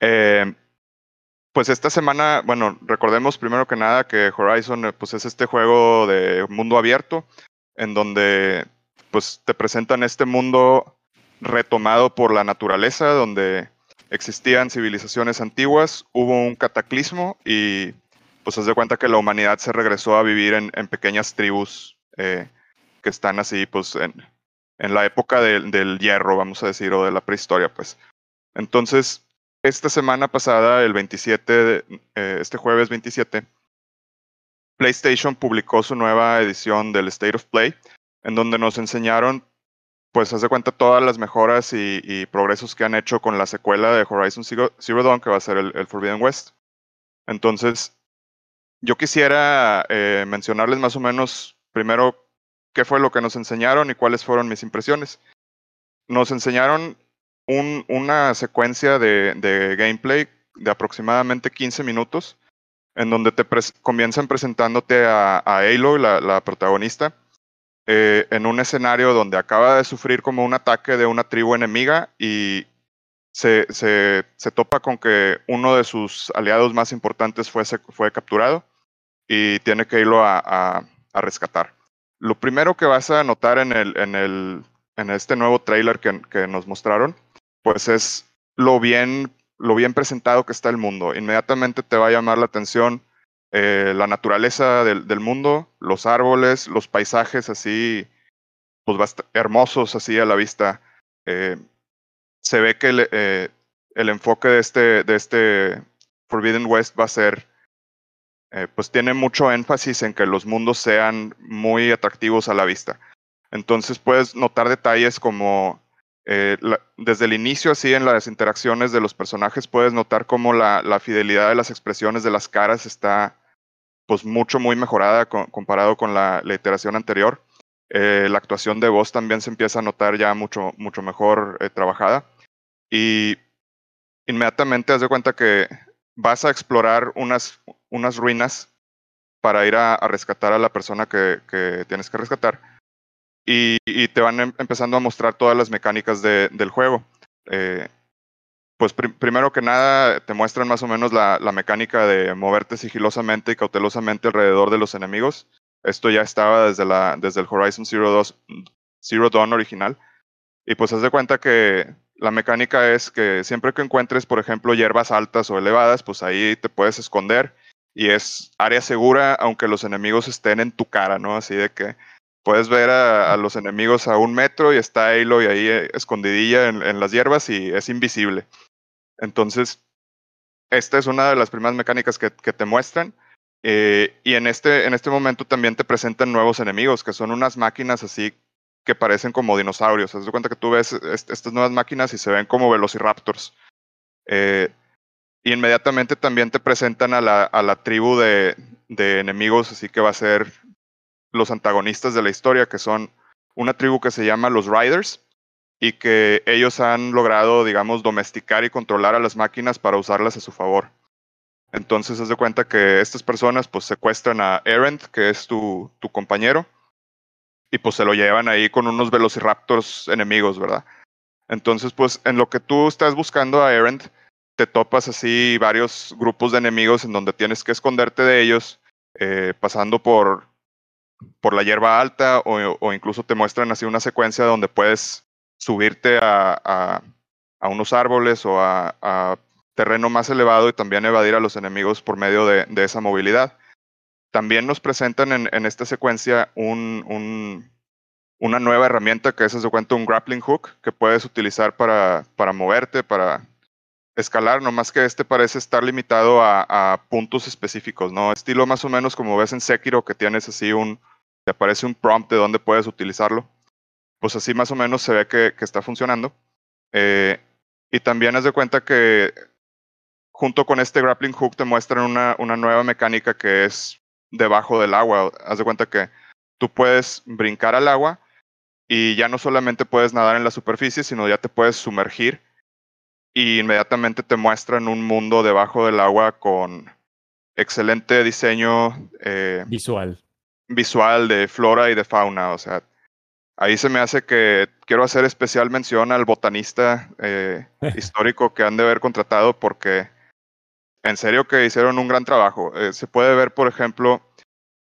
Eh, pues esta semana, bueno, recordemos primero que nada que Horizon pues es este juego de mundo abierto en donde pues te presentan este mundo retomado por la naturaleza, donde existían civilizaciones antiguas, hubo un cataclismo y pues haz de cuenta que la humanidad se regresó a vivir en, pequeñas tribus eh, que están así pues en, la época del hierro, vamos a decir, o de la prehistoria pues. Entonces, esta semana pasada, el 27, eh, este jueves 27, PlayStation publicó su nueva edición del State of Play, en donde nos enseñaron, pues, haz de cuenta todas las mejoras y, progresos que han hecho con la secuela de Horizon Zero, Dawn, que va a ser el, Forbidden West. Entonces, yo quisiera eh, mencionarles más o menos, primero, qué fue lo que nos enseñaron y cuáles fueron mis impresiones. Nos enseñaron una secuencia de, gameplay de aproximadamente 15 minutos, en donde te comienzan presentándote a, a Aloy, la, protagonista, eh, en un escenario donde acaba de sufrir como un ataque de una tribu enemiga y se, se, topa con que uno de sus aliados más importantes fue, fue capturado y tiene que irlo a, a, rescatar. Lo primero que vas a notar en, el, en, el, en este nuevo trailer que, que nos mostraron pues es lo bien, lo bien presentado que está el mundo. Inmediatamente te va a llamar la atención eh, la naturaleza del, del, mundo, los árboles, los paisajes así, pues hermosos así a la vista. Eh, se ve que el, eh, el, enfoque de este, de este Forbidden West va a ser, pues tiene mucho énfasis en que los mundos sean muy atractivos a la vista. Entonces puedes notar detalles como desde el inicio, así en las interacciones de los personajes, puedes notar cómo la, fidelidad de las expresiones de las caras está pues mucho, muy mejorada comparado con la, iteración anterior. Eh, la actuación de voz también se empieza a notar ya mucho, mucho mejor eh, trabajada. Y inmediatamente haz de cuenta que vas a explorar unas, unas ruinas para ir a, rescatar a la persona que, que tienes que rescatar y, te van em, empezando a mostrar todas las mecánicas del juego. Eh, pues primero que nada te muestran más o menos la, mecánica de moverte sigilosamente y cautelosamente alrededor de los enemigos. Esto ya estaba desde, la, desde el Horizon Zero, 2, Zero Dawn original. Y pues haz de cuenta que la mecánica es que siempre que encuentres, por ejemplo, hierbas altas o elevadas, pues ahí te puedes esconder y es área segura aunque los enemigos estén en tu cara, ¿no? Así de que puedes ver a, los enemigos a un metro y está Aloy ahí eh, escondidilla en, las hierbas y es invisible. Entonces, esta es una de las primeras mecánicas que, te muestran. Eh, y en este, en este momento también te presentan nuevos enemigos, que son unas máquinas así que parecen como dinosaurios. Haz de cuenta que tú ves estas nuevas máquinas y se ven como velociraptors. Eh, y inmediatamente también te presentan a la, a la tribu de, de, enemigos, así que va a ser los antagonistas de la historia, que son una tribu que se llama los Riders y que ellos han logrado, digamos, domesticar y controlar a las máquinas para usarlas a su favor. Entonces, haz de cuenta que estas personas pues secuestran a Erend, que es tu, tu compañero, y pues se lo llevan ahí con unos velociraptors enemigos, ¿verdad? Entonces, pues en lo que tú estás buscando a Erend, te topas así varios grupos de enemigos en donde tienes que esconderte de ellos, eh, pasando por por la hierba alta o, incluso te muestran así una secuencia donde puedes subirte a, a, unos árboles o a, terreno más elevado y también evadir a los enemigos por medio de, esa movilidad. También nos presentan en, en esta secuencia un, un, una nueva herramienta que es, se cuenta, un grappling hook que puedes utilizar para, para moverte, para escalar, nomás que este parece estar limitado a, puntos específicos, ¿no? Estilo más o menos como ves en Sekiro, que tienes así un, te aparece un prompt de dónde puedes utilizarlo. Pues así más o menos se ve que, está funcionando. Eh, y también haz de cuenta que junto con este grappling hook te muestran una, una nueva mecánica que es debajo del agua. Haz de cuenta que tú puedes brincar al agua y ya no solamente puedes nadar en la superficie, sino ya te puedes sumergir y inmediatamente te muestran un mundo debajo del agua con excelente diseño eh, visual. Visual de flora y de fauna. O sea, ahí se me hace que quiero hacer especial mención al botanista eh, histórico que han de haber contratado porque en serio que hicieron un gran trabajo. Eh, se puede ver, por ejemplo,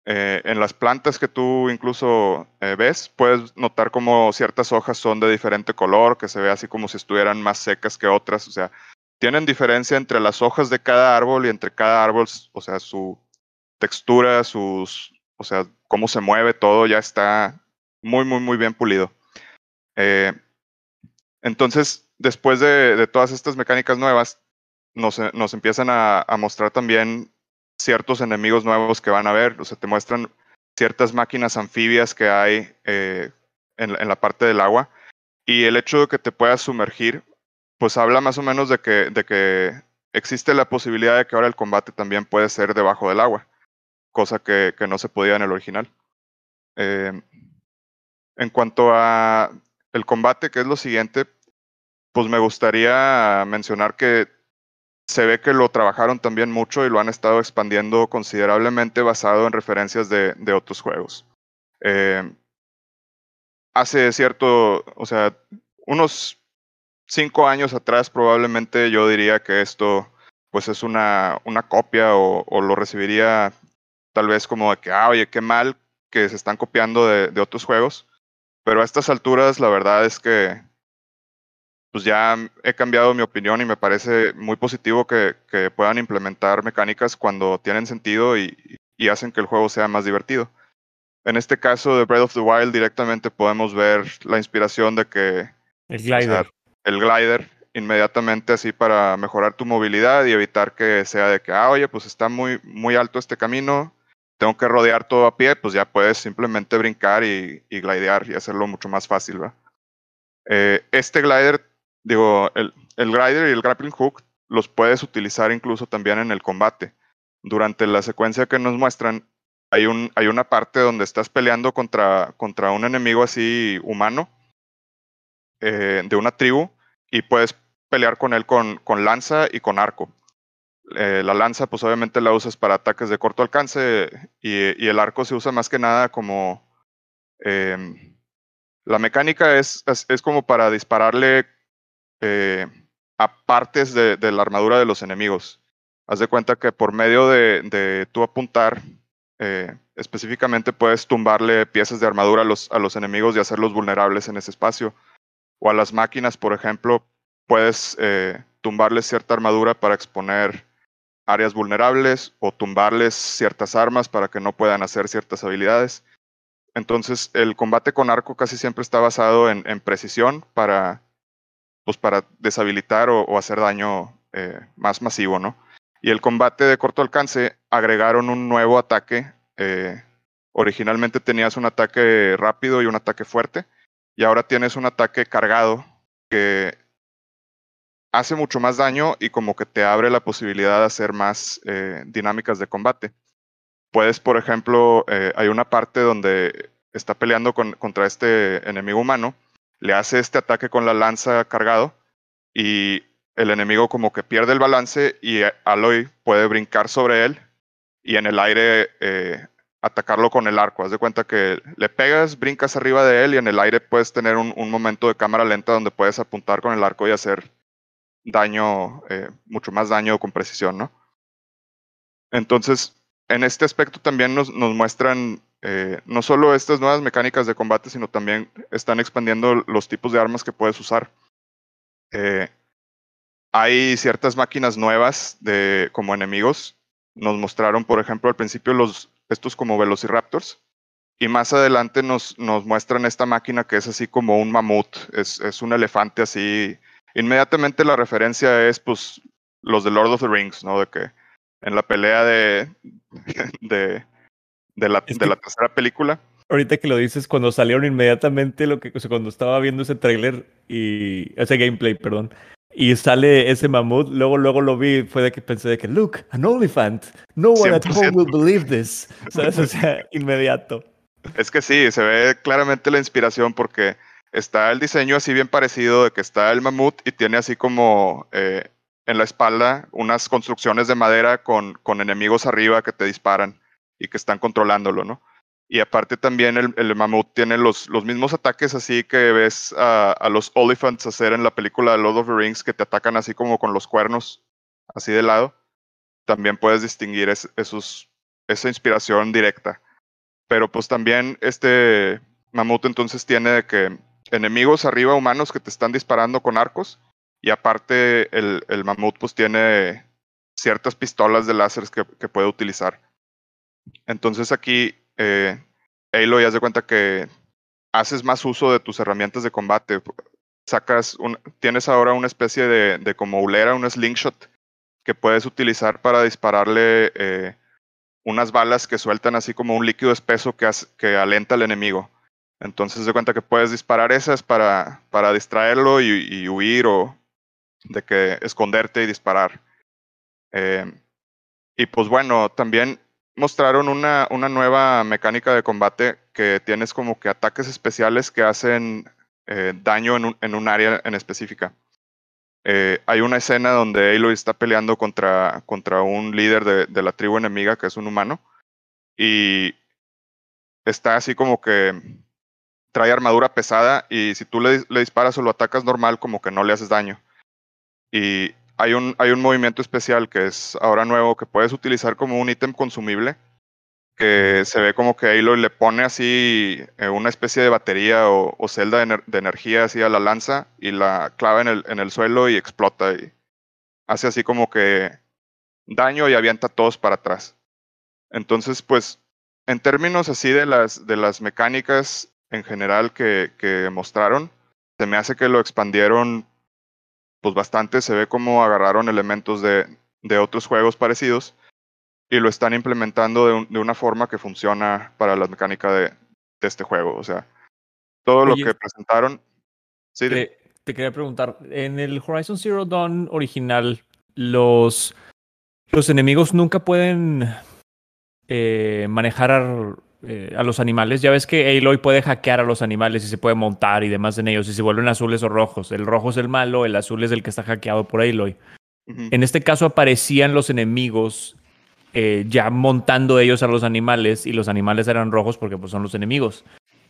eh, en las plantas que tú incluso ves, puedes notar como ciertas hojas son de diferente color, que se ve así como si estuvieran más secas que otras. O sea, tienen diferencia entre las hojas de cada árbol y entre cada árbol, o sea, su textura, sus, o sea, cómo se mueve todo ya está muy, muy, muy bien pulido. Eh, entonces, después de, todas estas mecánicas nuevas, nos, nos empiezan a, a mostrar también ciertos enemigos nuevos que van a ver, o sea, te muestran ciertas máquinas anfibias que hay eh, en, la parte del agua y el hecho de que te puedas sumergir, pues habla más o menos de que, de que existe la posibilidad de que ahora el combate también puede ser debajo del agua, cosa que, que no se podía en el original. Eh, en cuanto a el combate, que es lo siguiente, pues me gustaría mencionar que se ve que lo trabajaron también mucho y lo han estado expandiendo considerablemente basado en referencias de, otros juegos. Eh, hace cierto, o sea, unos cinco años atrás probablemente yo diría que esto pues es una, una copia o, lo recibiría tal vez como de que, ah, oye, qué mal que se están copiando de otros juegos. Pero a estas alturas la verdad es que pues ya he cambiado mi opinión y me parece muy positivo que, que puedan implementar mecánicas cuando tienen sentido y, y, hacen que el juego sea más divertido. En este caso de Breath of the Wild directamente podemos ver la inspiración de que el glider, o sea, el glider inmediatamente así para mejorar tu movilidad y evitar que sea de que, ah, oye, pues está muy, muy alto este camino, tengo que rodear todo a pie, pues ya puedes simplemente brincar y, y glidear y hacerlo mucho más fácil, ¿va? Eh, este glider digo, el, el glider y el grappling hook los puedes utilizar incluso también en el combate. Durante la secuencia que nos muestran, hay, un, hay una parte donde estás peleando contra, contra un enemigo así humano eh, de una tribu y puedes pelear con él con, con lanza y con arco. Eh, la lanza, pues obviamente la usas para ataques de corto alcance y, el arco se usa más que nada como... Eh, la mecánica es, es, como para dispararle eh, a partes de, la armadura de los enemigos. Haz de cuenta que por medio de, de tú apuntar, eh, específicamente puedes tumbarle piezas de armadura a los, a los enemigos y hacerlos vulnerables en ese espacio. O a las máquinas, por ejemplo, puedes eh, tumbarles cierta armadura para exponer áreas vulnerables o tumbarles ciertas armas para que no puedan hacer ciertas habilidades. Entonces, el combate con arco casi siempre está basado en, precisión para pues para deshabilitar o, o hacer daño eh, más masivo, ¿no? Y el combate de corto alcance agregaron un nuevo ataque. Eh, originalmente tenías un ataque rápido y un ataque fuerte, y ahora tienes un ataque cargado que hace mucho más daño y como que te abre la posibilidad de hacer más eh, dinámicas de combate. Puedes, por ejemplo, eh, hay una parte donde está peleando con, contra este enemigo humano le hace este ataque con la lanza cargado y el enemigo como que pierde el balance y Aloy puede brincar sobre él y en el aire eh, atacarlo con el arco. Haz de cuenta que le pegas, brincas arriba de él y en el aire puedes tener un, un momento de cámara lenta donde puedes apuntar con el arco y hacer daño, eh, mucho más daño con precisión, ¿no? Entonces, en este aspecto también nos, nos muestran eh, no solo estas nuevas mecánicas de combate, sino también están expandiendo los tipos de armas que puedes usar. Eh, hay ciertas máquinas nuevas de, como enemigos. Nos mostraron, por ejemplo, al principio los, estos como velociraptors. Y más adelante nos, nos muestran esta máquina que es así como un mamut, es, es un elefante así. Inmediatamente la referencia es pues los de Lord of the Rings, ¿no? De que en la pelea de, de de la, es de la tercera película. Ahorita que lo dices, cuando salieron inmediatamente, lo que, o sea, cuando estaba viendo ese tráiler y ese gameplay, perdón, y sale ese mamut, luego, luego lo vi, fue de que pensé de que, look, an elephant, no one 100%. at home will believe this. ¿Sabes? O sea, inmediato. Es que sí, se ve claramente la inspiración porque está el diseño así bien parecido de que está el mamut y tiene así como eh, en la espalda unas construcciones de madera con, con enemigos arriba que te disparan y que están controlándolo, ¿no? Y aparte también el, el mamut tiene los, los, mismos ataques así que ves a, a, los Oliphants hacer en la película Lord of the Rings que te atacan así como con los cuernos, así de lado. También puedes distinguir es, esa inspiración directa. Pero pues también este mamut entonces tiene que enemigos arriba humanos que te están disparando con arcos y aparte el, el mamut pues tiene ciertas pistolas de láseres que, que puede utilizar. Entonces aquí, eh, Aloy, haz de cuenta que haces más uso de tus herramientas de combate. Sacas un, tienes ahora una especie de, como ulera, un slingshot, que puedes utilizar para dispararle eh, unas balas que sueltan así como un líquido espeso que alenta al enemigo. Entonces de cuenta que puedes disparar esas para, para distraerlo y, huir o de que esconderte y disparar. Eh, y pues bueno, también mostraron una, una nueva mecánica de combate que tienes como que ataques especiales que hacen eh, daño en un, en un área en específica. eh, hay una escena donde Aloy está peleando contra, contra un líder de, de la tribu enemiga que es un humano y está así como que trae armadura pesada y si tú le, le, disparas o lo atacas normal, como que no le haces daño. Y hay un, hay un movimiento especial que es ahora nuevo que puedes utilizar como un ítem consumible, que se ve como que Aloy le pone así eh, una especie de batería o, o celda de, de, energía así a la lanza y la clava en el, en el suelo y explota y hace así como que daño y avienta a todos para atrás. Entonces, pues, en términos así de las, de las mecánicas en general que, que mostraron, se me hace que lo expandieron pues bastante. Se ve como agarraron elementos de, de otros juegos parecidos y lo están implementando de, un, de, una forma que funciona para la mecánica de, de este juego. O sea, todo Oye, lo que presentaron. Sí, te, te, quería preguntar, en el Horizon Zero Dawn original, los, los enemigos nunca pueden eh, manejar eh, a los animales. Ya ves que Aloy puede hackear a los animales y se puede montar y demás en ellos y se vuelven azules o rojos. El rojo es el malo, el azul es el que está hackeado por Aloy. Uh -huh. En este caso aparecían los enemigos eh, ya montando ellos a los animales y los animales eran rojos porque pues, son los enemigos.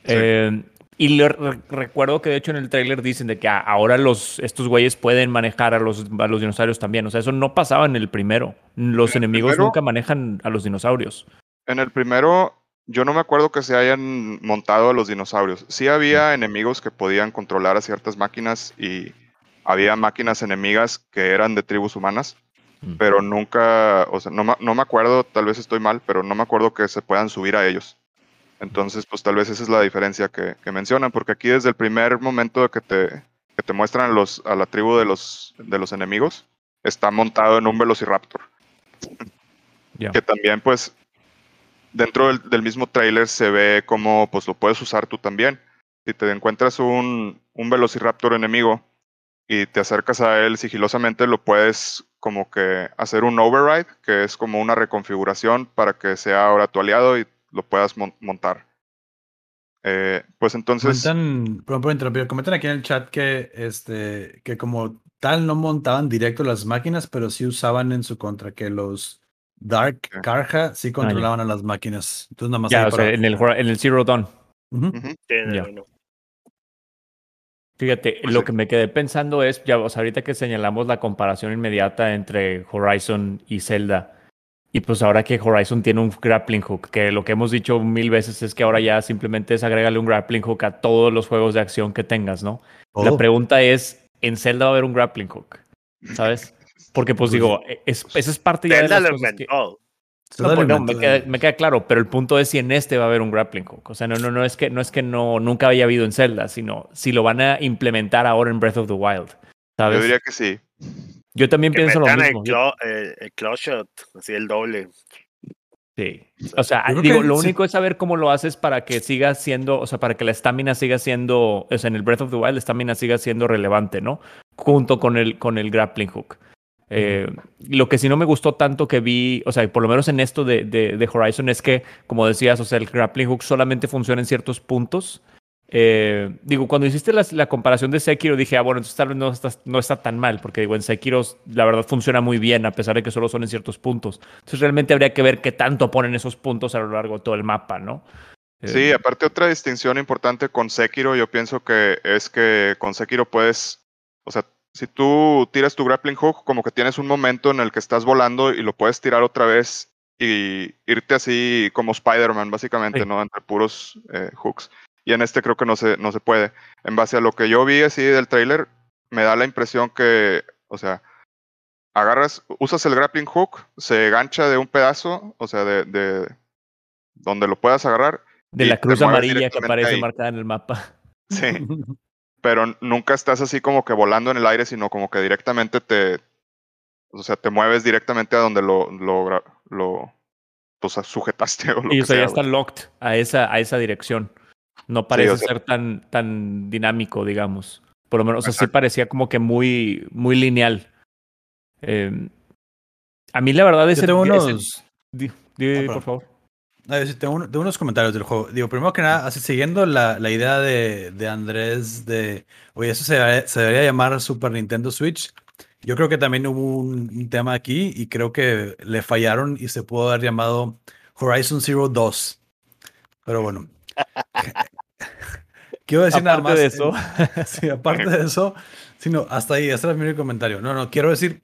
Sí. Eh, y le, re, recuerdo que de hecho en el tráiler dicen de que ahora los, estos güeyes pueden manejar a los, a los dinosaurios también. O sea, eso no pasaba en el primero. Los enemigos primero, nunca manejan a los dinosaurios. En el primero yo no me acuerdo que se hayan montado a los dinosaurios. Sí había enemigos que podían controlar a ciertas máquinas y había máquinas enemigas que eran de tribus humanas, mm. pero nunca, o sea, no, no, me acuerdo, tal vez estoy mal, pero no me acuerdo que se puedan subir a ellos. Entonces, pues tal vez esa es la diferencia que, que mencionan, porque aquí desde el primer momento que te, que te muestran los, a la tribu de los, de los enemigos, está montado en un velociraptor. Yeah. Que también, pues, dentro del, mismo trailer se ve como pues lo puedes usar tú también. Si te encuentras un, un velociraptor enemigo y te acercas a él sigilosamente, lo puedes como que hacer un override, que es como una reconfiguración para que sea ahora tu aliado y lo puedas mon montar. Eh, pues entonces. Comentan, por interrumpir, comentan aquí en el chat que, este, que como tal no montaban directo las máquinas, pero sí usaban en su contra que los Dark Karja sí controlaban ah, a las máquinas. Entonces nada más. Ya, o sea, en el, en el Zero Dawn. Uh -huh. sí, ya. No. Fíjate, pues lo sí. que me quedé pensando es, ya, o sea, ahorita que señalamos la comparación inmediata entre Horizon y Zelda, y pues ahora que Horizon tiene un grappling hook, que lo que hemos dicho mil veces es que ahora ya simplemente es agregarle un grappling hook a todos los juegos de acción que tengas, ¿no? Oh. La pregunta es, ¿en Zelda va a haber un grappling hook? ¿Sabes? Porque pues digo, es, esa es parte ya de las lo cosas inventó. que... No, pues, no, me, queda, me, queda, claro, pero el punto es si en este va a haber un grappling hook. O sea, no, no, no es que no es que no nunca había habido en Zelda, sino si lo van a implementar ahora en Breath of the Wild. ¿sabes? Yo diría que sí. Yo también que pienso lo mismo. El, claw, eh, el claw shot, así el doble. Sí. O sea, digo, lo único es saber cómo lo haces para que siga siendo, o sea, para que la estamina siga siendo, o sea, en el Breath of the Wild la estamina siga siendo relevante, ¿no? Junto con el, con el grappling hook. Eh, lo que sí no me gustó tanto que vi, o sea, por lo menos en esto de, de, Horizon es que, como decías, o sea, el grappling hook solamente funciona en ciertos puntos. Eh, digo, cuando hiciste la, comparación de Sekiro, dije, ah, bueno, entonces tal vez no está, no está tan mal, porque digo, en Sekiro la verdad funciona muy bien, a pesar de que solo son en ciertos puntos. Entonces realmente habría que ver qué tanto ponen esos puntos a lo largo de todo el mapa, ¿no? Sí, eh, aparte otra distinción importante con Sekiro, yo pienso que es que con Sekiro puedes, o sea, si tú tiras tu grappling hook, como que tienes un momento en el que estás volando y lo puedes tirar otra vez y irte así como Spider-Man, básicamente, sí. ¿no? Entre puros eh, hooks. Y en este creo que no se, no se puede. En base a lo que yo vi así del trailer, me da la impresión que, o sea, agarras, usas el grappling hook, se gancha de un pedazo, o sea, de, de donde lo puedas agarrar. De la cruz amarilla que aparece ahí. marcada en el mapa. Sí. pero nunca estás así como que volando en el aire, sino como que directamente te, o sea, te mueves directamente a donde lo, lo, lo pues, sujetaste o lo y que o sea, sea, ya está locked a esa, a esa dirección. No parece sí, o sea, ser tan, tan dinámico, digamos. Por lo menos, o sea, sí parecía como que muy, muy lineal. Eh, a mí la verdad es... Yo tengo unos... Di, di, ah, por favor. Tengo, unos comentarios del juego. Digo, primero que nada, así siguiendo la, la idea de, de, Andrés de, oye, eso se, se, debería llamar Super Nintendo Switch. Yo creo que también hubo un, tema aquí y creo que le fallaron y se pudo haber llamado Horizon Zero 2. Pero bueno. quiero decir nada más. De eso. sí, aparte de eso, sino hasta ahí, ese era mi comentario. No, no, quiero decir,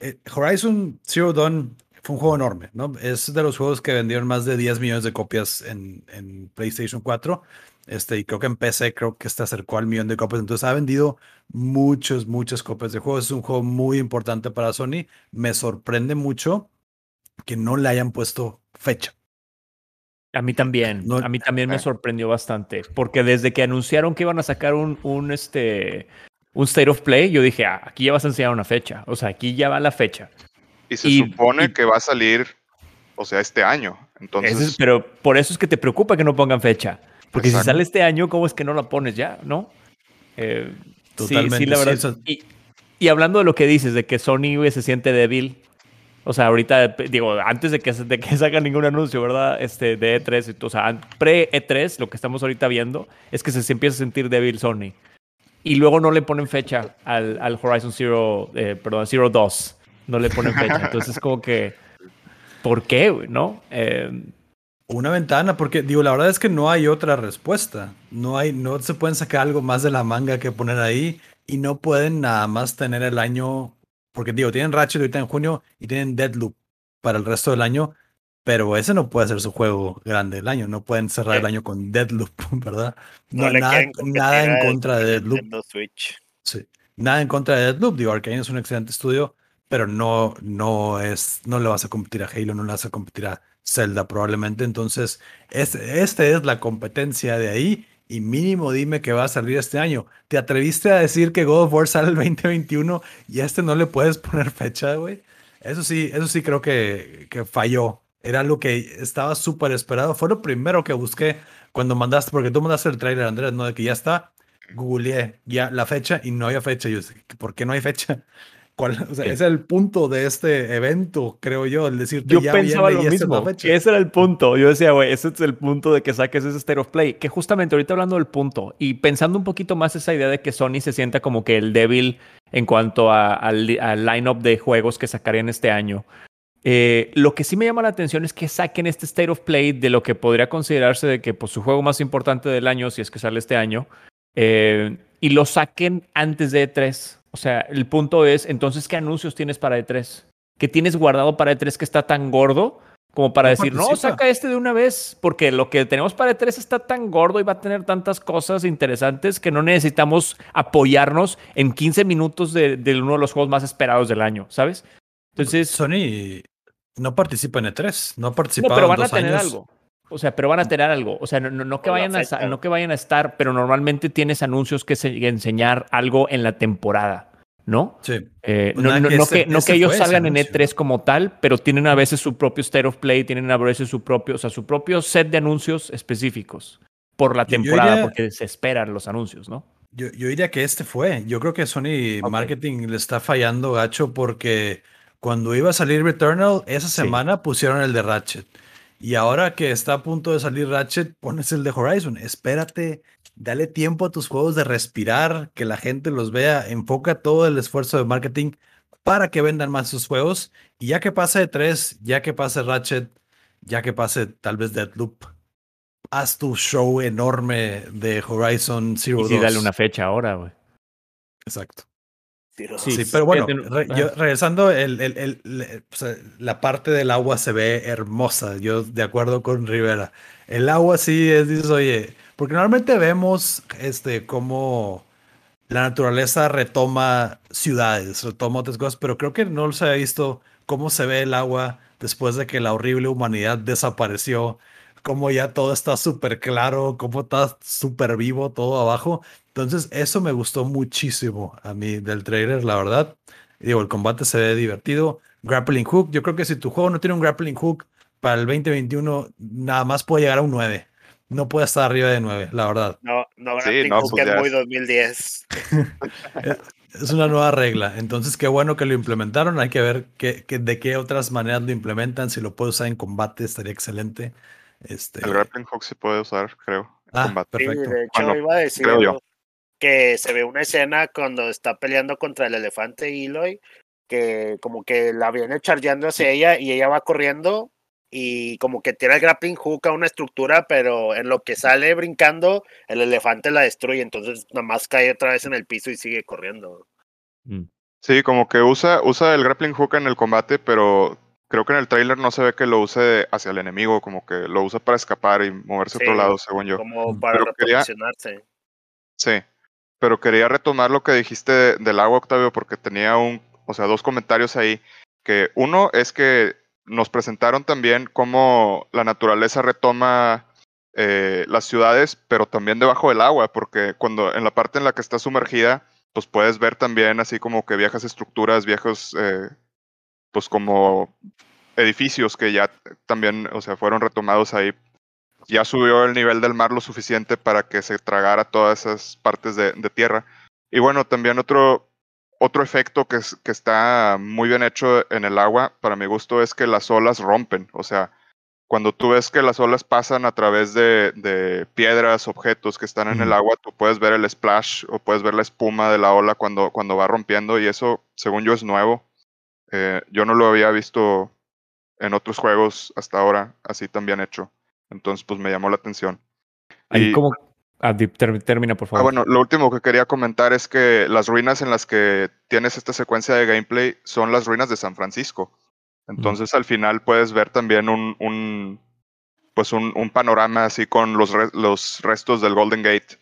eh, Horizon Zero Dawn fue un juego enorme, ¿no? Es de los juegos que vendieron más de 10 millones de copias en, en PlayStation 4. Este, y creo que en PC creo que se acercó al millón de copias. Entonces ha vendido muchas, muchas copias de juegos. Es un juego muy importante para Sony. Me sorprende mucho que no le hayan puesto fecha. A mí también, a mí también me ah. sorprendió bastante, porque desde que anunciaron que iban a sacar un, un, este, un State of Play, yo dije, ah, aquí ya vas a enseñar una fecha, o sea, aquí ya va la fecha. Y se supone que va a salir, o sea, este año. Entonces... pero por eso es que te preocupa que no pongan fecha. Porque si sale este año, ¿cómo es que no la pones ya? ¿No? Eh, Totalmente. Sí, la verdad. Y, y, hablando de lo que dices, de que Sony se siente débil. O sea, ahorita, digo, antes de que, de que salga ningún anuncio, ¿verdad? Este, de E3, o sea, pre-E3, lo que estamos ahorita viendo es que se, empieza a sentir débil Sony. Y luego no le ponen fecha al, al Horizon Zero, eh, perdón, Zero 2 no le ponen fecha. Entonces, como que, ¿por qué, ¿No? Eh, una ventana, porque digo, la verdad es que no hay otra respuesta. No hay, no se pueden sacar algo más de la manga que poner ahí y no pueden nada más tener el año, porque digo, tienen Ratchet ahorita en junio y tienen Deadloop para el resto del año, pero ese no puede ser su juego grande del año. No pueden cerrar el año con Deadloop, ¿verdad? No, nada, nada en contra de Deadloop. Sí, nada en contra de Deadloop. Digo, Arkane es un excelente estudio, pero no, no es, no le vas a competir a Halo, no le vas a competir a Zelda probablemente. Entonces, este, este es la competencia de ahí y mínimo dime que va a salir este año. ¿Te atreviste a decir que God of War sale el 2021 y a este no le puedes poner fecha, güey? Eso sí, eso sí creo que, que falló. Era lo que estaba súper esperado. Fue lo primero que busqué cuando mandaste, porque tú mandaste el trailer, Andrés, ¿no? De que ya está. Googleé ya la fecha y no había fecha. Yo ¿por qué no hay fecha? O sea, ese es el punto de este evento, creo yo, el decir Yo pensaba lo mismo, ese era el punto. Yo decía, güey, ese es el punto de que saques ese State of Play. Que justamente ahorita hablando del punto y pensando un poquito más esa idea de que Sony se sienta como que el débil en cuanto al, line-up de juegos que sacarían este año. Eh, lo que sí me llama la atención es que saquen este State of Play de lo que podría considerarse de que pues, su juego más importante del año, si es que sale este año, eh, y lo saquen antes de E3. O sea, el punto es, entonces, ¿qué anuncios tienes para E3? ¿Qué tienes guardado para E3 que está tan gordo como para decir, no, saca este de una vez? Porque lo que tenemos para E3 está tan gordo y va a tener tantas cosas interesantes que no necesitamos apoyarnos en 15 minutos de, uno de los juegos más esperados del año, ¿sabes? Entonces. Sony no participa en E3, no participa No, pero van a tener algo. O sea, pero van a tener algo. O sea, no, no, que vayan a, no que vayan a estar, pero normalmente tienes anuncios que enseñar algo en la temporada, ¿no? Sí. Eh, pues no, que, no que ellos salgan en E3 como tal, pero tienen a veces su propio state of play, tienen a veces su propio, o sea, su propio set de anuncios específicos por la temporada, porque se esperan los anuncios, ¿no? Yo, yo diría que este fue. Yo creo que Sony Marketing le está fallando gacho porque cuando iba a salir Returnal, esa semana pusieron el de Ratchet. Y ahora que está a punto de salir Ratchet, pones el de Horizon. Espérate, dale tiempo a tus juegos de respirar, que la gente los vea, enfoca todo el esfuerzo de marketing para que vendan más sus juegos. Y ya que pase 3, ya que pase Ratchet, ya que pase tal vez Deadloop, haz tu show enorme de Horizon Zero y dale una fecha ahora, güey. Exacto. Sí, pero bueno, regresando, el, el, la parte del agua se ve hermosa, yo de acuerdo con Rivera. El agua sí es, dices, oye, porque normalmente vemos este, cómo la naturaleza retoma ciudades, retoma otras cosas, pero creo que no se ha visto cómo se ve el agua después de que la horrible humanidad desapareció, cómo ya todo está súper claro, cómo está súper vivo todo abajo. Entonces, eso me gustó muchísimo a mí del trailer, la verdad. Digo, el combate se ve divertido. Grappling Hook, yo creo que si tu juego no tiene un Grappling Hook para el 2021, nada más puede llegar a un 9. No puede estar arriba de 9, la verdad. No, no, Grappling Hook pues es muy 2010. es una nueva regla. Entonces, qué bueno que lo implementaron. Hay que ver qué, de qué otras maneras lo implementan. Si lo puedo usar en combate, estaría excelente. Este... El grappling hook se puede usar, creo. Ah, perfecto. Sí, de hecho, iba a decir que se ve una escena cuando está peleando contra el elefante Eloy, que como que la viene chargeando hacia ella y ella va corriendo y como que tira el grappling hook a una estructura, pero en lo que sale brincando, el elefante la destruye, entonces nada más cae otra vez en el piso y sigue corriendo. Mm. Sí, como que usa, usa el grappling hook en el combate, pero creo que en el trailer no se ve que lo use hacia el enemigo, como que lo usa para escapar y moverse a otro lado, según yo. Como para reposicionarse. Sí, pero quería retomar lo que dijiste del agua, Octavio, porque tenía un, o sea, dos comentarios ahí. Que uno es que nos presentaron también cómo la naturaleza retoma eh, las ciudades, pero también debajo del agua, porque cuando en la parte en la que está sumergida, pues puedes ver también así como que viejas estructuras, viejos, eh, pues como edificios que ya también, o sea, fueron retomados ahí. Ya subió el nivel del mar lo suficiente para que se tragara todas esas partes de, de tierra. Y bueno, también otro, otro efecto que, que, está muy bien hecho en el agua, para mi gusto, es que las olas rompen. O sea, cuando tú ves que las olas pasan a través de, de piedras, objetos que están en el agua, tú puedes ver el splash o puedes ver la espuma de la ola cuando, cuando va rompiendo y eso, según yo, es nuevo. Eh, yo no lo había visto en otros juegos hasta ahora así tan bien hecho. Entonces, pues me llamó la atención. Ahí como, Ah, termina, por ah, favor. Ah, bueno, lo último que quería comentar es que las ruinas en las que tienes esta secuencia de gameplay son las ruinas de San Francisco. Entonces, al final puedes ver también un, un pues un, un, panorama así con los, los restos del Golden Gate.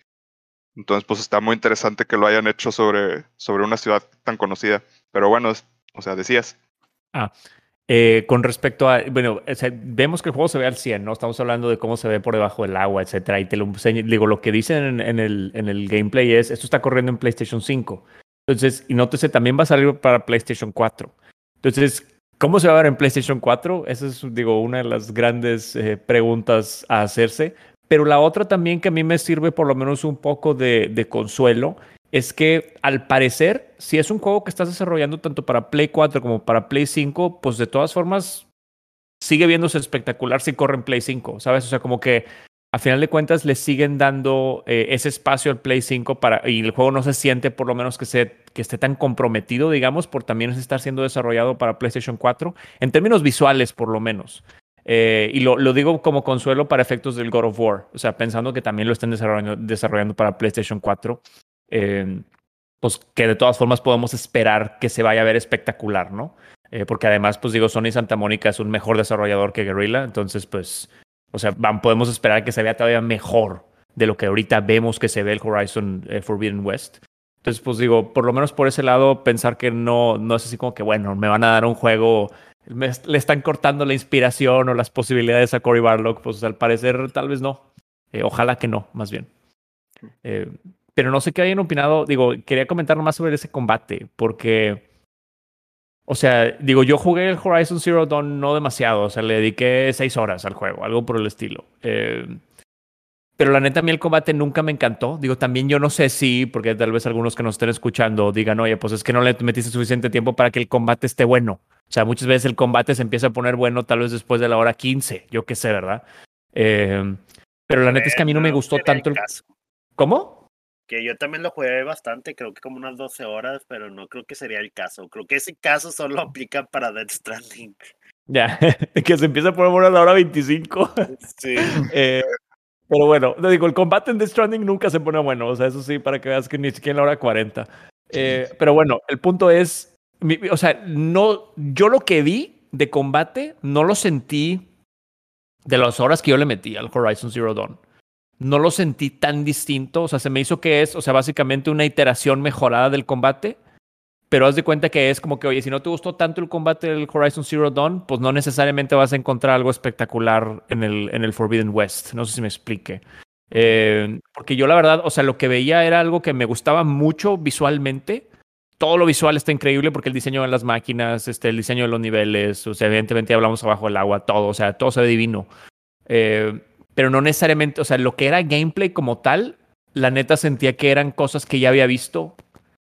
Entonces, pues está muy interesante que lo hayan hecho sobre, sobre una ciudad tan conocida. Pero bueno, o sea, decías. Ah, eh, con respecto a, bueno, vemos que el juego se ve al 100, ¿no? Estamos hablando de cómo se ve por debajo del agua, etcétera. Y te lo digo, lo que dicen en, el, en el gameplay es, esto está corriendo en PlayStation 5. Entonces, y nótese, también va a salir para PlayStation 4. Entonces, ¿cómo se va a ver en PlayStation 4? Esa es, digo, una de las grandes eh, preguntas a hacerse. Pero la otra también que a mí me sirve por lo menos un poco de, de consuelo es que al parecer, si es un juego que estás desarrollando tanto para Play 4 como para Play 5, pues de todas formas sigue viéndose espectacular si corre en Play 5, ¿sabes? O sea, como que a final de cuentas le siguen dando eh, ese espacio al Play 5 para, y el juego no se siente por lo menos que, que esté tan comprometido, digamos, por también estar siendo desarrollado para PlayStation 4, en términos visuales por lo menos. Eh, y lo, lo, digo como consuelo para efectos del God of War, o sea, pensando que también lo estén desarrollando, desarrollando para PlayStation 4. Em, pues que de todas formas podemos esperar que se vaya a ver espectacular, ¿no? Eh, porque además, pues digo, Sony Santa Mónica es un mejor desarrollador que Guerrilla, entonces, pues, o sea, podemos esperar que se vea todavía mejor de lo que ahorita vemos que se ve el Horizon eh, Forbidden West. Entonces, pues digo, por lo menos por ese lado, pensar que no, no es así como que, bueno, me van a dar un juego, le están cortando la inspiración o las posibilidades a Cory Barlock, pues al parecer tal vez no. Eh, ojalá que no, más bien. Eh, pero no sé qué hayan opinado. Digo, quería comentar más sobre ese combate, porque, o sea, digo, yo jugué el Horizon Zero Dawn no demasiado, o sea, le dediqué seis horas al juego, algo por el estilo. Eh, pero la neta, a mí el combate nunca me encantó. Digo, también yo no sé si, porque tal vez algunos que nos estén escuchando digan, oye, pues es que no le metiste suficiente tiempo para que el combate esté bueno. O sea, muchas veces el combate se empieza a poner bueno tal vez después de la hora 15, yo qué sé, ¿verdad? Eh, pero la neta es que a mí no me gustó tanto el... ¿Cómo? Que yo también lo jugué bastante, creo que como unas 12 horas, pero no creo que sería el caso. Creo que ese caso solo aplica para Death Stranding. Ya, que se empieza a poner a la hora 25. Sí. Eh, pero bueno, te digo, el combate en Death Stranding nunca se pone bueno, o sea, eso sí, para que veas que ni siquiera en la hora 40. Eh, pero bueno, el punto es, o sea, no, yo lo que vi de combate no lo sentí de las horas que yo le metí al Horizon Zero Dawn no lo sentí tan distinto. O sea, se me hizo que es, o sea, básicamente una iteración mejorada del combate. Pero haz de cuenta que es como que, oye, si no te gustó tanto el combate del Horizon Zero Dawn, pues no necesariamente vas a encontrar algo espectacular en el, en el Forbidden West. No sé si me explique. Eh, porque yo la verdad, o sea, lo que veía era algo que me gustaba mucho visualmente. Todo lo visual está increíble porque el diseño de las máquinas, este, el diseño de los niveles, o sea, evidentemente hablamos abajo del agua, todo, o sea, todo se ve divino. Eh, pero no necesariamente, o sea, lo que era gameplay como tal, la neta sentía que eran cosas que ya había visto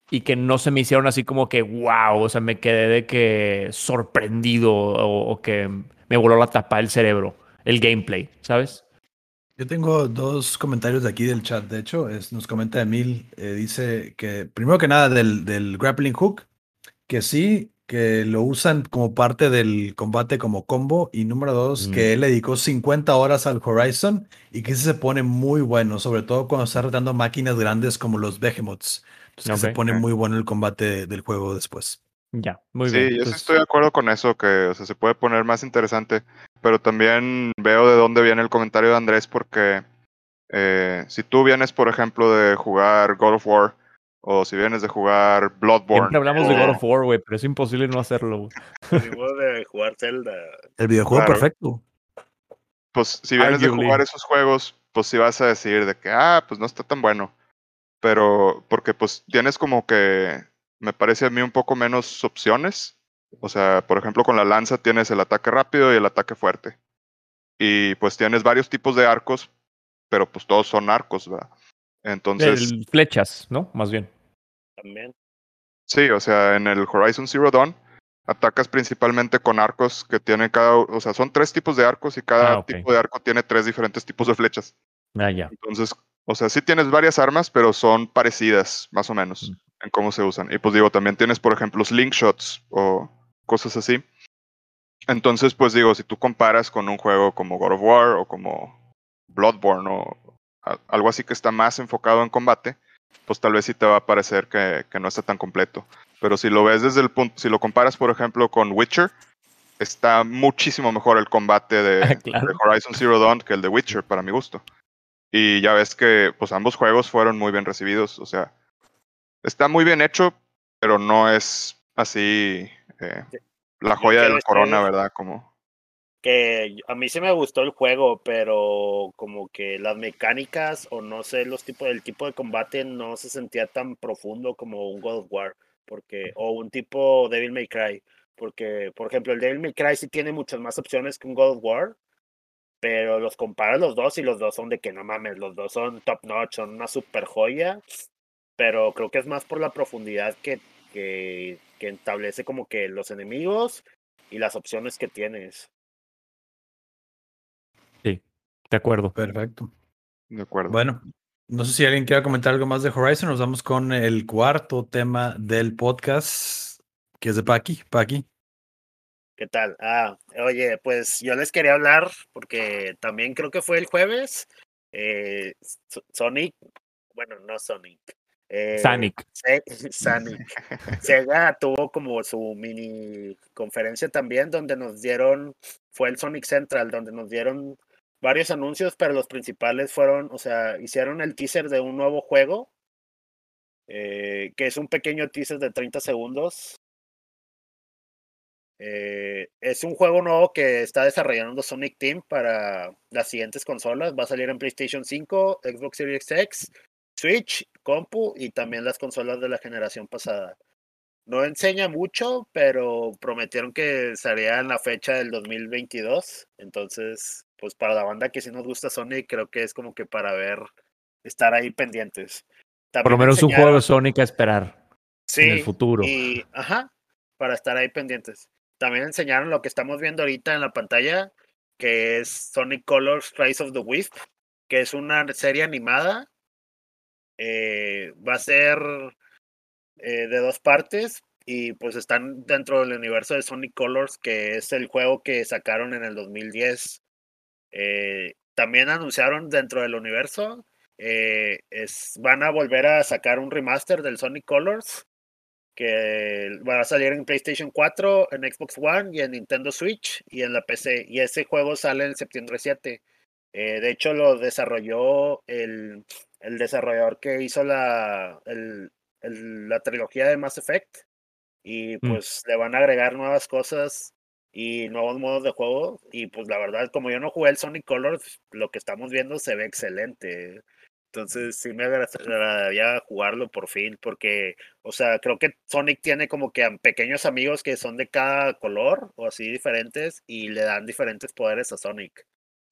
y que no se me hicieron así como que wow, o sea, me quedé de que sorprendido o, que me voló la tapa del cerebro el gameplay, ¿sabes? Yo tengo dos comentarios de aquí del chat. De hecho, es, nos comenta Emil, eh, dice que primero que nada del, del grappling hook, que sí, que lo usan como parte del combate como combo. Y número dos, Mm. que él le dedicó 50 horas al Horizon y que ese se pone muy bueno, sobre todo cuando está retando máquinas grandes como los Behemoths. Entonces que se pone muy bueno el combate del juego después. Ya, muy sí, bien. yo sí Entonces, estoy de acuerdo con eso, que o sea, se puede poner más interesante, pero también veo de dónde viene el comentario de Andrés, porque eh, si tú vienes, por ejemplo, de jugar God of War, o si vienes de jugar Bloodborne, Siempre hablamos de o- God of War, güey, pero es imposible no hacerlo. güey. De jugar Zelda. El videojuego Claro. perfecto. pues si vienes de jugar esos juegos, pues sí vas a decir de que, ah, pues no está tan bueno. Pero porque pues tienes como que, me parece a mí un poco menos opciones. O sea, por ejemplo, con la lanza tienes el ataque rápido y el ataque fuerte. Y pues tienes varios tipos de arcos, pero pues todos son arcos, ¿verdad? Entonces, El- flechas, ¿no? Más bien. También. sí, o sea, en el Horizon Zero Dawn atacas principalmente con arcos que tienen cada, o sea, son tres tipos de arcos y cada Ah, tipo de arco tiene tres diferentes tipos de flechas. Ah, ya. Entonces, o sea, sí tienes varias armas, pero son parecidas, más o menos, Mm. en cómo se usan. Y pues digo, también tienes, por ejemplo, slingshots o cosas así. Entonces, pues digo, si tú comparas con un juego como God of War o como Bloodborne o algo así que está más enfocado en combate, pues tal vez sí te va a parecer que, que no está tan completo. Pero si lo ves desde el punto, si lo comparas, por ejemplo, con Witcher, está muchísimo mejor el combate de, Ah, claro. de Horizon Zero Dawn que el de Witcher, para mi gusto. Y ya ves que pues ambos juegos fueron muy bien recibidos. O sea, está muy bien hecho, pero no es así eh, la joya de la corona, ¿verdad? Como Que a mí sí me gustó el juego, pero como que las mecánicas o no sé, los tipos, el tipo de combate no se sentía tan profundo como un God of War, porque, o un tipo Devil May Cry, porque, por ejemplo, el Devil May Cry sí tiene muchas más opciones que un God of War, pero los comparas los dos y los dos son de que no mames, los dos son top notch, son una super joya, pero creo que es más por la profundidad que, que, que establece como que los enemigos y las opciones que tienes. De acuerdo. Perfecto. de acuerdo. Bueno, no sé si alguien quiera comentar algo más de Horizon. Nos vamos con el cuarto tema del podcast, que es de Paki. Paki. ¿Qué tal? Ah, oye, pues yo les quería hablar porque también creo que fue el jueves. eh, Sonic, bueno, no Sonic. eh, Sonic. Se- Sonic. Sega tuvo como su mini conferencia también donde nos dieron, fue el Sonic Central, donde nos dieron varios anuncios, pero los principales fueron, o sea, hicieron el teaser de un nuevo juego, eh, que es un pequeño teaser de 30 segundos. Eh, es un juego nuevo que está desarrollando Sonic Team para las siguientes consolas. Va a salir en PlayStation 5, Xbox Series X, Switch, compu y también las consolas de la generación pasada. No enseña mucho, pero prometieron que sería en la fecha del 2022. Entonces, pues para la banda que sí nos gusta Sonic, creo que es como que para ver, estar ahí pendientes. Por lo menos un juego de Sonic a esperar sí, en el futuro. y, ajá, para estar ahí pendientes. También enseñaron lo que estamos viendo ahorita en la pantalla, que es Sonic Colors Rise of the Wisp, que es una serie animada. Eh, va a ser eh, de dos partes y pues están dentro del universo de Sonic Colors, que es el juego que sacaron en el 2010. Eh, también anunciaron dentro del universo, eh, es, van a volver a sacar un remaster del Sonic Colors que va a salir en PlayStation 4, en Xbox One y en Nintendo Switch y en la PC. Y ese juego sale en septiembre 7. Eh, de hecho, lo desarrolló el, el desarrollador que hizo la, el, el- la trilogía de Mass Effect. Y Mm. pues le van a agregar nuevas cosas y nuevos modos de juego. Y pues la verdad, como yo no jugué el Sonic Colors, lo que estamos viendo se ve excelente. Entonces sí me agra- agradaría jugarlo por fin, porque o sea, creo que Sonic tiene como que pequeños amigos que son de cada color o así diferentes y le dan diferentes poderes a Sonic.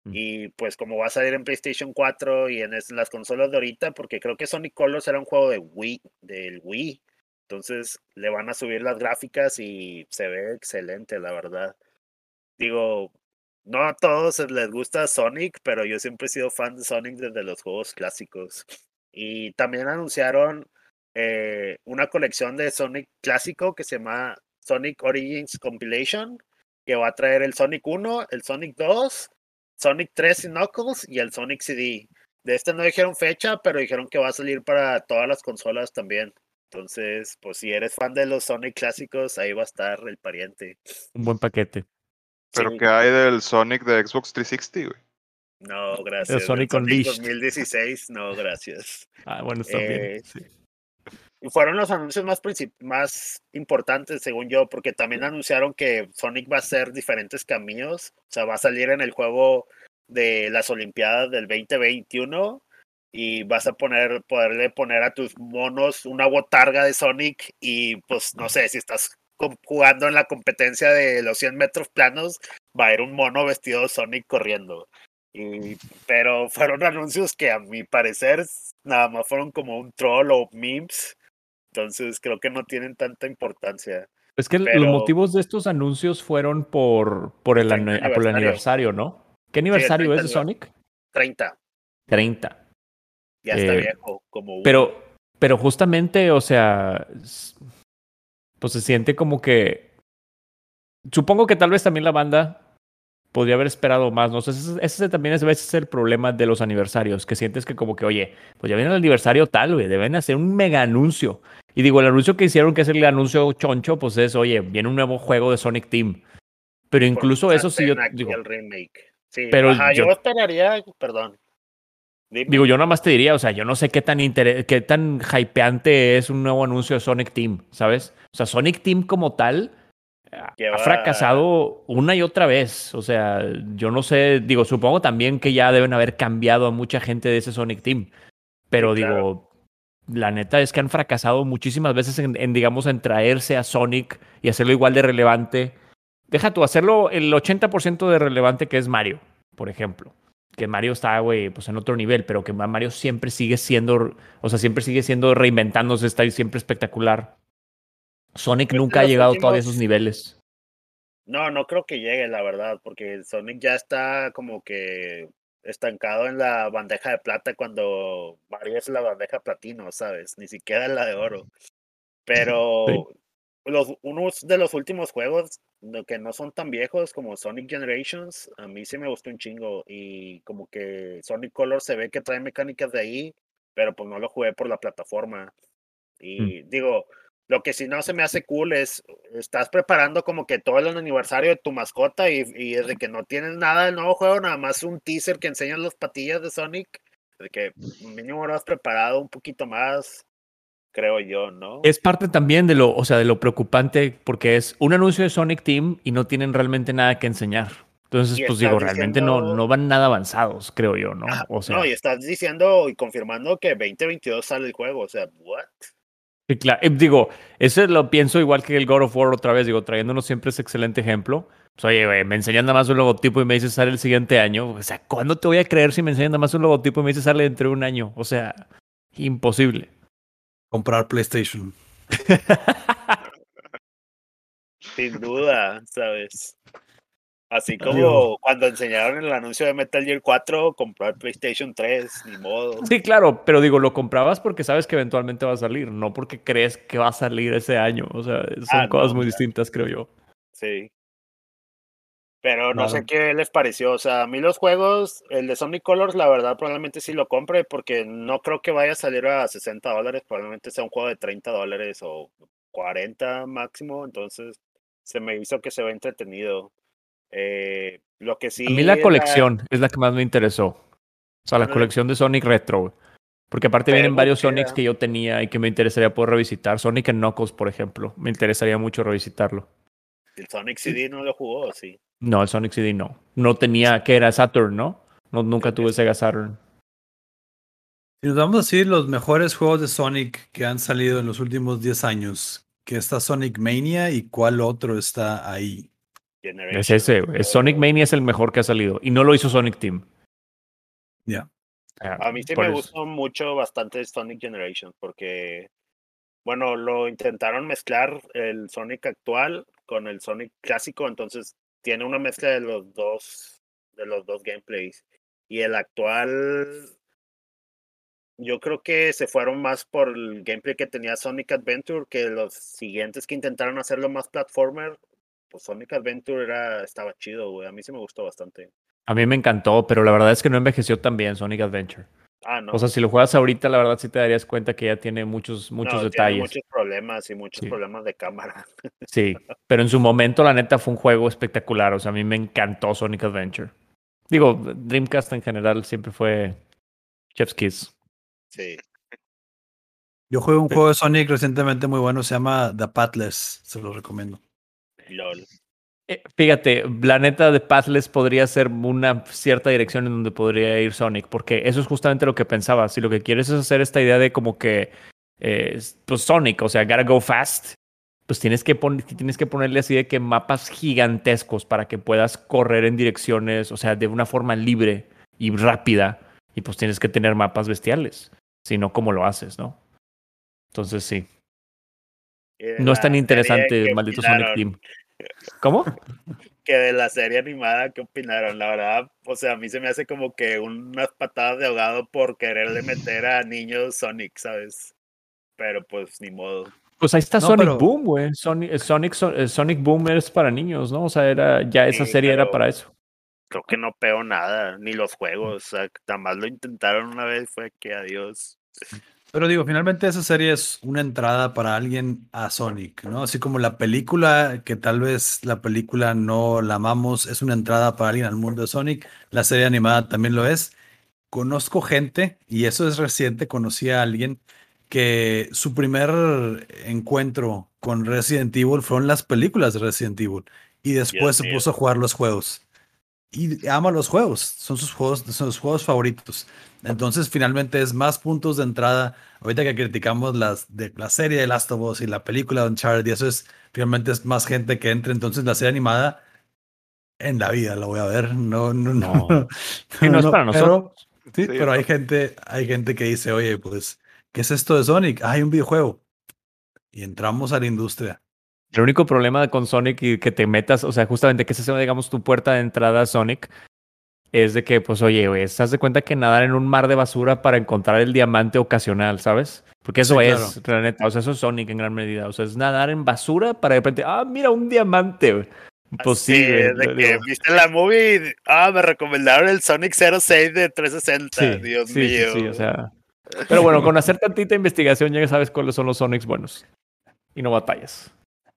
Mm. Y pues como va a salir en PlayStation 4 y en es- las consolas de ahorita, porque creo que Sonic Colors era un juego de Wii, del Wii. Entonces le van a subir las gráficas y se ve excelente, la verdad. Digo, no a todos les gusta Sonic, pero yo siempre he sido fan de Sonic desde los juegos clásicos. Y también anunciaron eh, una colección de Sonic clásico que se llama Sonic Origins Compilation, que va a traer el Sonic 1, el Sonic 2, Sonic 3 y Knuckles y el Sonic CD. De este no dijeron fecha, pero dijeron que va a salir para todas las consolas también. Entonces, pues si eres fan de los Sonic clásicos, ahí va a estar el pariente. Un buen paquete. ¿Pero Sí. qué hay del Sonic de Xbox 360, güey? No, gracias. Sonic El Unleashed. 2016, no, gracias. Ah, bueno, está bien. Eh, sí. Y fueron los anuncios más, princip- más importantes, según yo, porque también anunciaron que Sonic va a hacer diferentes caminos. O sea, va a salir en el juego de las Olimpiadas del 2021 y vas a poner, poderle poner a tus monos una botarga de Sonic y pues no sé, si estás jugando en la competencia de los 100 metros planos, va a haber un mono vestido de Sonic corriendo. Y, pero fueron anuncios que a mi parecer nada más fueron como un troll o memes. Entonces creo que no tienen tanta importancia. Es que pero- los motivos de estos anuncios fueron por, por, el, 30 ane- por el aniversario. aniversario, ¿no? ¿Qué aniversario 30 es de Sonic? 30, 30. Ya está Eh, viejo, como. Pero, pero justamente, o sea, pues se siente como que. Supongo que tal vez también la banda podría haber esperado más, ¿no? sé, ese, ese también es a veces el problema de los aniversarios, que sientes que como que, oye, pues ya viene el aniversario tal, güey, deben hacer un mega anuncio. Y digo, el anuncio que hicieron, que es el anuncio choncho, pues es, oye, viene un nuevo juego de Sonic Team. Pero incluso Porque eso sí, yo digo, el remake. Sí, Pero ajá, yo, yo- esperaría, perdón. Dime. Digo, yo nada más te diría, o sea, yo no sé qué tan qué tan hypeante es un nuevo anuncio de Sonic Team, ¿sabes? O sea, Sonic Team como tal ha- Lleva- ha fracasado una y otra vez. O sea, yo no sé, digo, supongo también que ya deben haber cambiado a mucha gente de ese Sonic Team. Pero Sí, digo, claro. la neta es que han fracasado muchísimas veces en, en, digamos, en traerse a Sonic y hacerlo igual de relevante. Deja tú, hacerlo el 80% de relevante que es Mario, por ejemplo que Mario está, güey, pues en otro nivel, pero que Mario siempre sigue siendo, o sea, siempre sigue siendo reinventándose, está siempre espectacular. Sonic nunca ha llegado todavía a últimos- esos niveles. No, no creo que llegue, la verdad, porque Sonic ya está como que estancado en la bandeja de plata cuando Mario es la bandeja platino, ¿sabes? Ni siquiera en la de oro. Pero los, unos de los últimos juegos que no son tan viejos como Sonic Generations, a mí sí me gustó un chingo y como que Sonic Color se ve que trae mecánicas de ahí, pero pues no lo jugué por la plataforma. Y digo, lo que si no se me hace cool es, estás preparando como que todo el aniversario de tu mascota y, y desde que no tienes nada del nuevo juego, nada más un teaser que enseña las patillas de Sonic, de que mínimo lo has preparado un poquito más, creo yo, ¿no? Es parte también de lo, o sea, de lo preocupante, porque es un anuncio de Sonic Team y no tienen realmente nada que enseñar. Entonces, Y pues digo, realmente no, no van nada avanzados, creo yo, ¿no? O sea, no, y estás diciendo y confirmando que 2022 sale el juego, o sea, ¿what? Sí, claro. Eh, digo, eso lo pienso igual que el God of War otra vez, digo, trayéndonos siempre ese excelente ejemplo. Pues, oye, güey, me enseñan nada más un logotipo y me dices sale el siguiente año. O sea, ¿cuándo te voy a creer si me enseñan nada más un logotipo y me dices sale dentro de un año? O sea, imposible. Comprar PlayStation. Sin duda, ¿sabes? Así como cuando enseñaron el anuncio de Metal Gear 4, comprar PlayStation 3, ni modo. Sí, claro, pero digo, lo comprabas porque sabes que eventualmente va a salir, no porque crees que va a salir ese año. O sea, son Ah, no, cosas muy claro. distintas, creo yo. Sí. Pero no sé qué les pareció. O sea, a mí los juegos, el de Sonic Colors, la verdad, probablemente sí lo compre porque no creo que vaya a salir a 60 dólares. Probablemente sea un juego de 30 dólares o 40 máximo. Entonces, se me hizo que se ve entretenido. Eh, lo que sí. A mí la colección es la que más me interesó. O sea, la colección de Sonic Retro. Porque aparte vienen varios. Sonics que yo tenía y que me interesaría poder revisitar. Sonic and Knuckles, por ejemplo. Me interesaría mucho revisitarlo. El Sonic CD no lo jugó, sí. No, el Sonic CD no. No tenía, que era Saturn, ¿no? no nunca tuve. Sega Saturn. Si nos vamos a decir los mejores juegos de Sonic que han salido en los últimos 10 años, que está Sonic Mania y cuál otro está ahí. Es ese. Es Sonic Mania es el mejor que ha salido. Y no lo hizo Sonic Team. Ya. Ah, A mí sí me eso. gustó mucho bastante Sonic Generations porque, bueno, lo intentaron mezclar el Sonic actual con el Sonic clásico, entonces tiene una mezcla de los dos de los dos gameplays. Y el actual, yo creo que se fueron más por el gameplay que tenía Sonic Adventure que los siguientes que intentaron hacerlo más platformer. Pues Sonic Adventure era, estaba chido, güey. A mí sí me gustó bastante. A mí me encantó, pero la verdad es que no envejeció tan bien Sonic Adventure. Ah, no. O sea, si lo juegas ahorita, la verdad sí te darías cuenta que ya tiene muchos, muchos no, tiene detalles. muchos problemas y muchos Sí. problemas de cámara. Sí, pero en su momento, la neta, fue un juego espectacular. O sea, a mí me encantó Sonic Adventure. Digo, Dreamcast en general siempre fue Chef's Kiss. Sí. Yo jugué un juego de Sonic recientemente muy bueno, se llama The Pathless, se lo recomiendo. LOL. Eh, Fíjate, la neta de Pathless podría ser una cierta dirección en donde podría ir Sonic, porque eso es justamente lo que pensaba. Si lo que quieres es hacer esta idea de como que, eh, pues Sonic, o sea, gotta go fast, pues tienes que, tienes que ponerle así de que mapas gigantescos para que puedas correr en direcciones, o sea, de una forma libre y rápida, y pues tienes que tener mapas bestiales, si no, ¿cómo lo haces, no? Entonces sí, de no es tan interesante ¿qué maldito Sonic? Team. ¿Cómo? Que de la serie animada, ¿qué opinaron? La verdad, o sea, a mí se me hace como que unas patadas de ahogado por quererle meter a niños Sonic, ¿sabes? Pero pues ni modo. Pues ahí está No, Sonic pero- Boom, güey. Sonic, eh, Sonic, So- eh, Sonic Boom es para niños, ¿no? O sea, era, ya esa Sí, serie era para eso. Creo que no pegó nada, ni los juegos. O sea, nada más lo intentaron una vez, fue que adiós. Pero digo, finalmente esa serie es una entrada para alguien a Sonic, ¿no? Así como la película, que tal vez la película no la amamos, es una entrada para alguien al mundo de Sonic, la serie animada también lo es. Conozco gente, y eso es reciente, conocí a alguien que su primer encuentro con Resident Evil fueron las películas de Resident Evil, y después Dios se mío. puso a jugar los juegos. Y ama los juegos, son sus juegos, son sus juegos favoritos. Entonces, finalmente es más puntos de entrada. Ahorita que criticamos las de la serie de Last of Us y la película de Uncharted, y eso es finalmente es más gente que entra. Entonces, la serie animada en la vida la voy a ver. No, no, no. No. Sí, no es para pero- nosotros. sí, Sí, pero hay gente, hay gente que dice, oye, pues, ¿qué es esto de Sonic? Ah, hay un videojuego. Y entramos a la industria. El único problema con Sonic y que te metas, o sea, justamente que esa sea, digamos, tu puerta de entrada a Sonic, es de que, pues, oye, güey, ¿estás de cuenta que nadar en un mar de basura para encontrar el diamante ocasional, ¿sabes? Porque eso Sí, es, la neta, o sea, eso es Sonic en gran medida. O sea, es nadar en basura para de repente, ah, mira, un diamante, güey. Pues sí, de que digo. viste la movie, ah, me recomendaron el Sonic 06 de 360. Sí, Dios sí, sí, mío. sí, o sea. Pero bueno, con hacer tantita investigación ya sabes cuáles son los Sonics buenos. Y no batallas.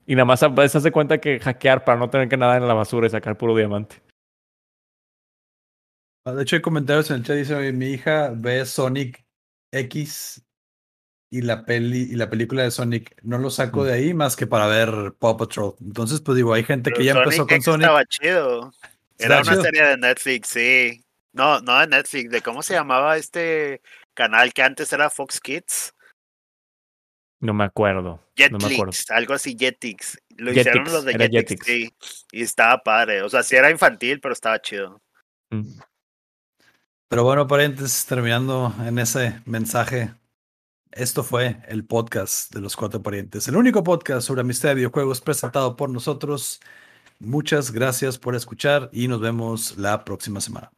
Y nada más das de cuenta que hackear para no tener que nadar en la basura y sacar puro diamante. Ah, De hecho, hay comentarios en el chat. Dice, "Oye, mi hija ve Sonic X y la peli y la película de Sonic. No lo saco Mm. de ahí más que para ver Paw Patrol. Entonces, pues digo, hay gente Pero que ya empezó Sonic con X Sonic. Estaba chido. Era una chido. serie de Netflix, sí. No, no de Netflix, de cómo se llamaba este canal que antes era Fox Kids. No me acuerdo. No me acuerdo. Jetix, algo así, Jetix. Lo hicieron Jetix, los de Jetix, Jetix. sí. Y estaba padre. O sea, sí era infantil, pero estaba chido. Mm. Pero bueno, parientes, terminando en ese mensaje, esto fue el podcast de los cuatro parientes, el único podcast sobre amistad de videojuegos presentado por nosotros. Muchas gracias por escuchar y nos vemos la próxima semana.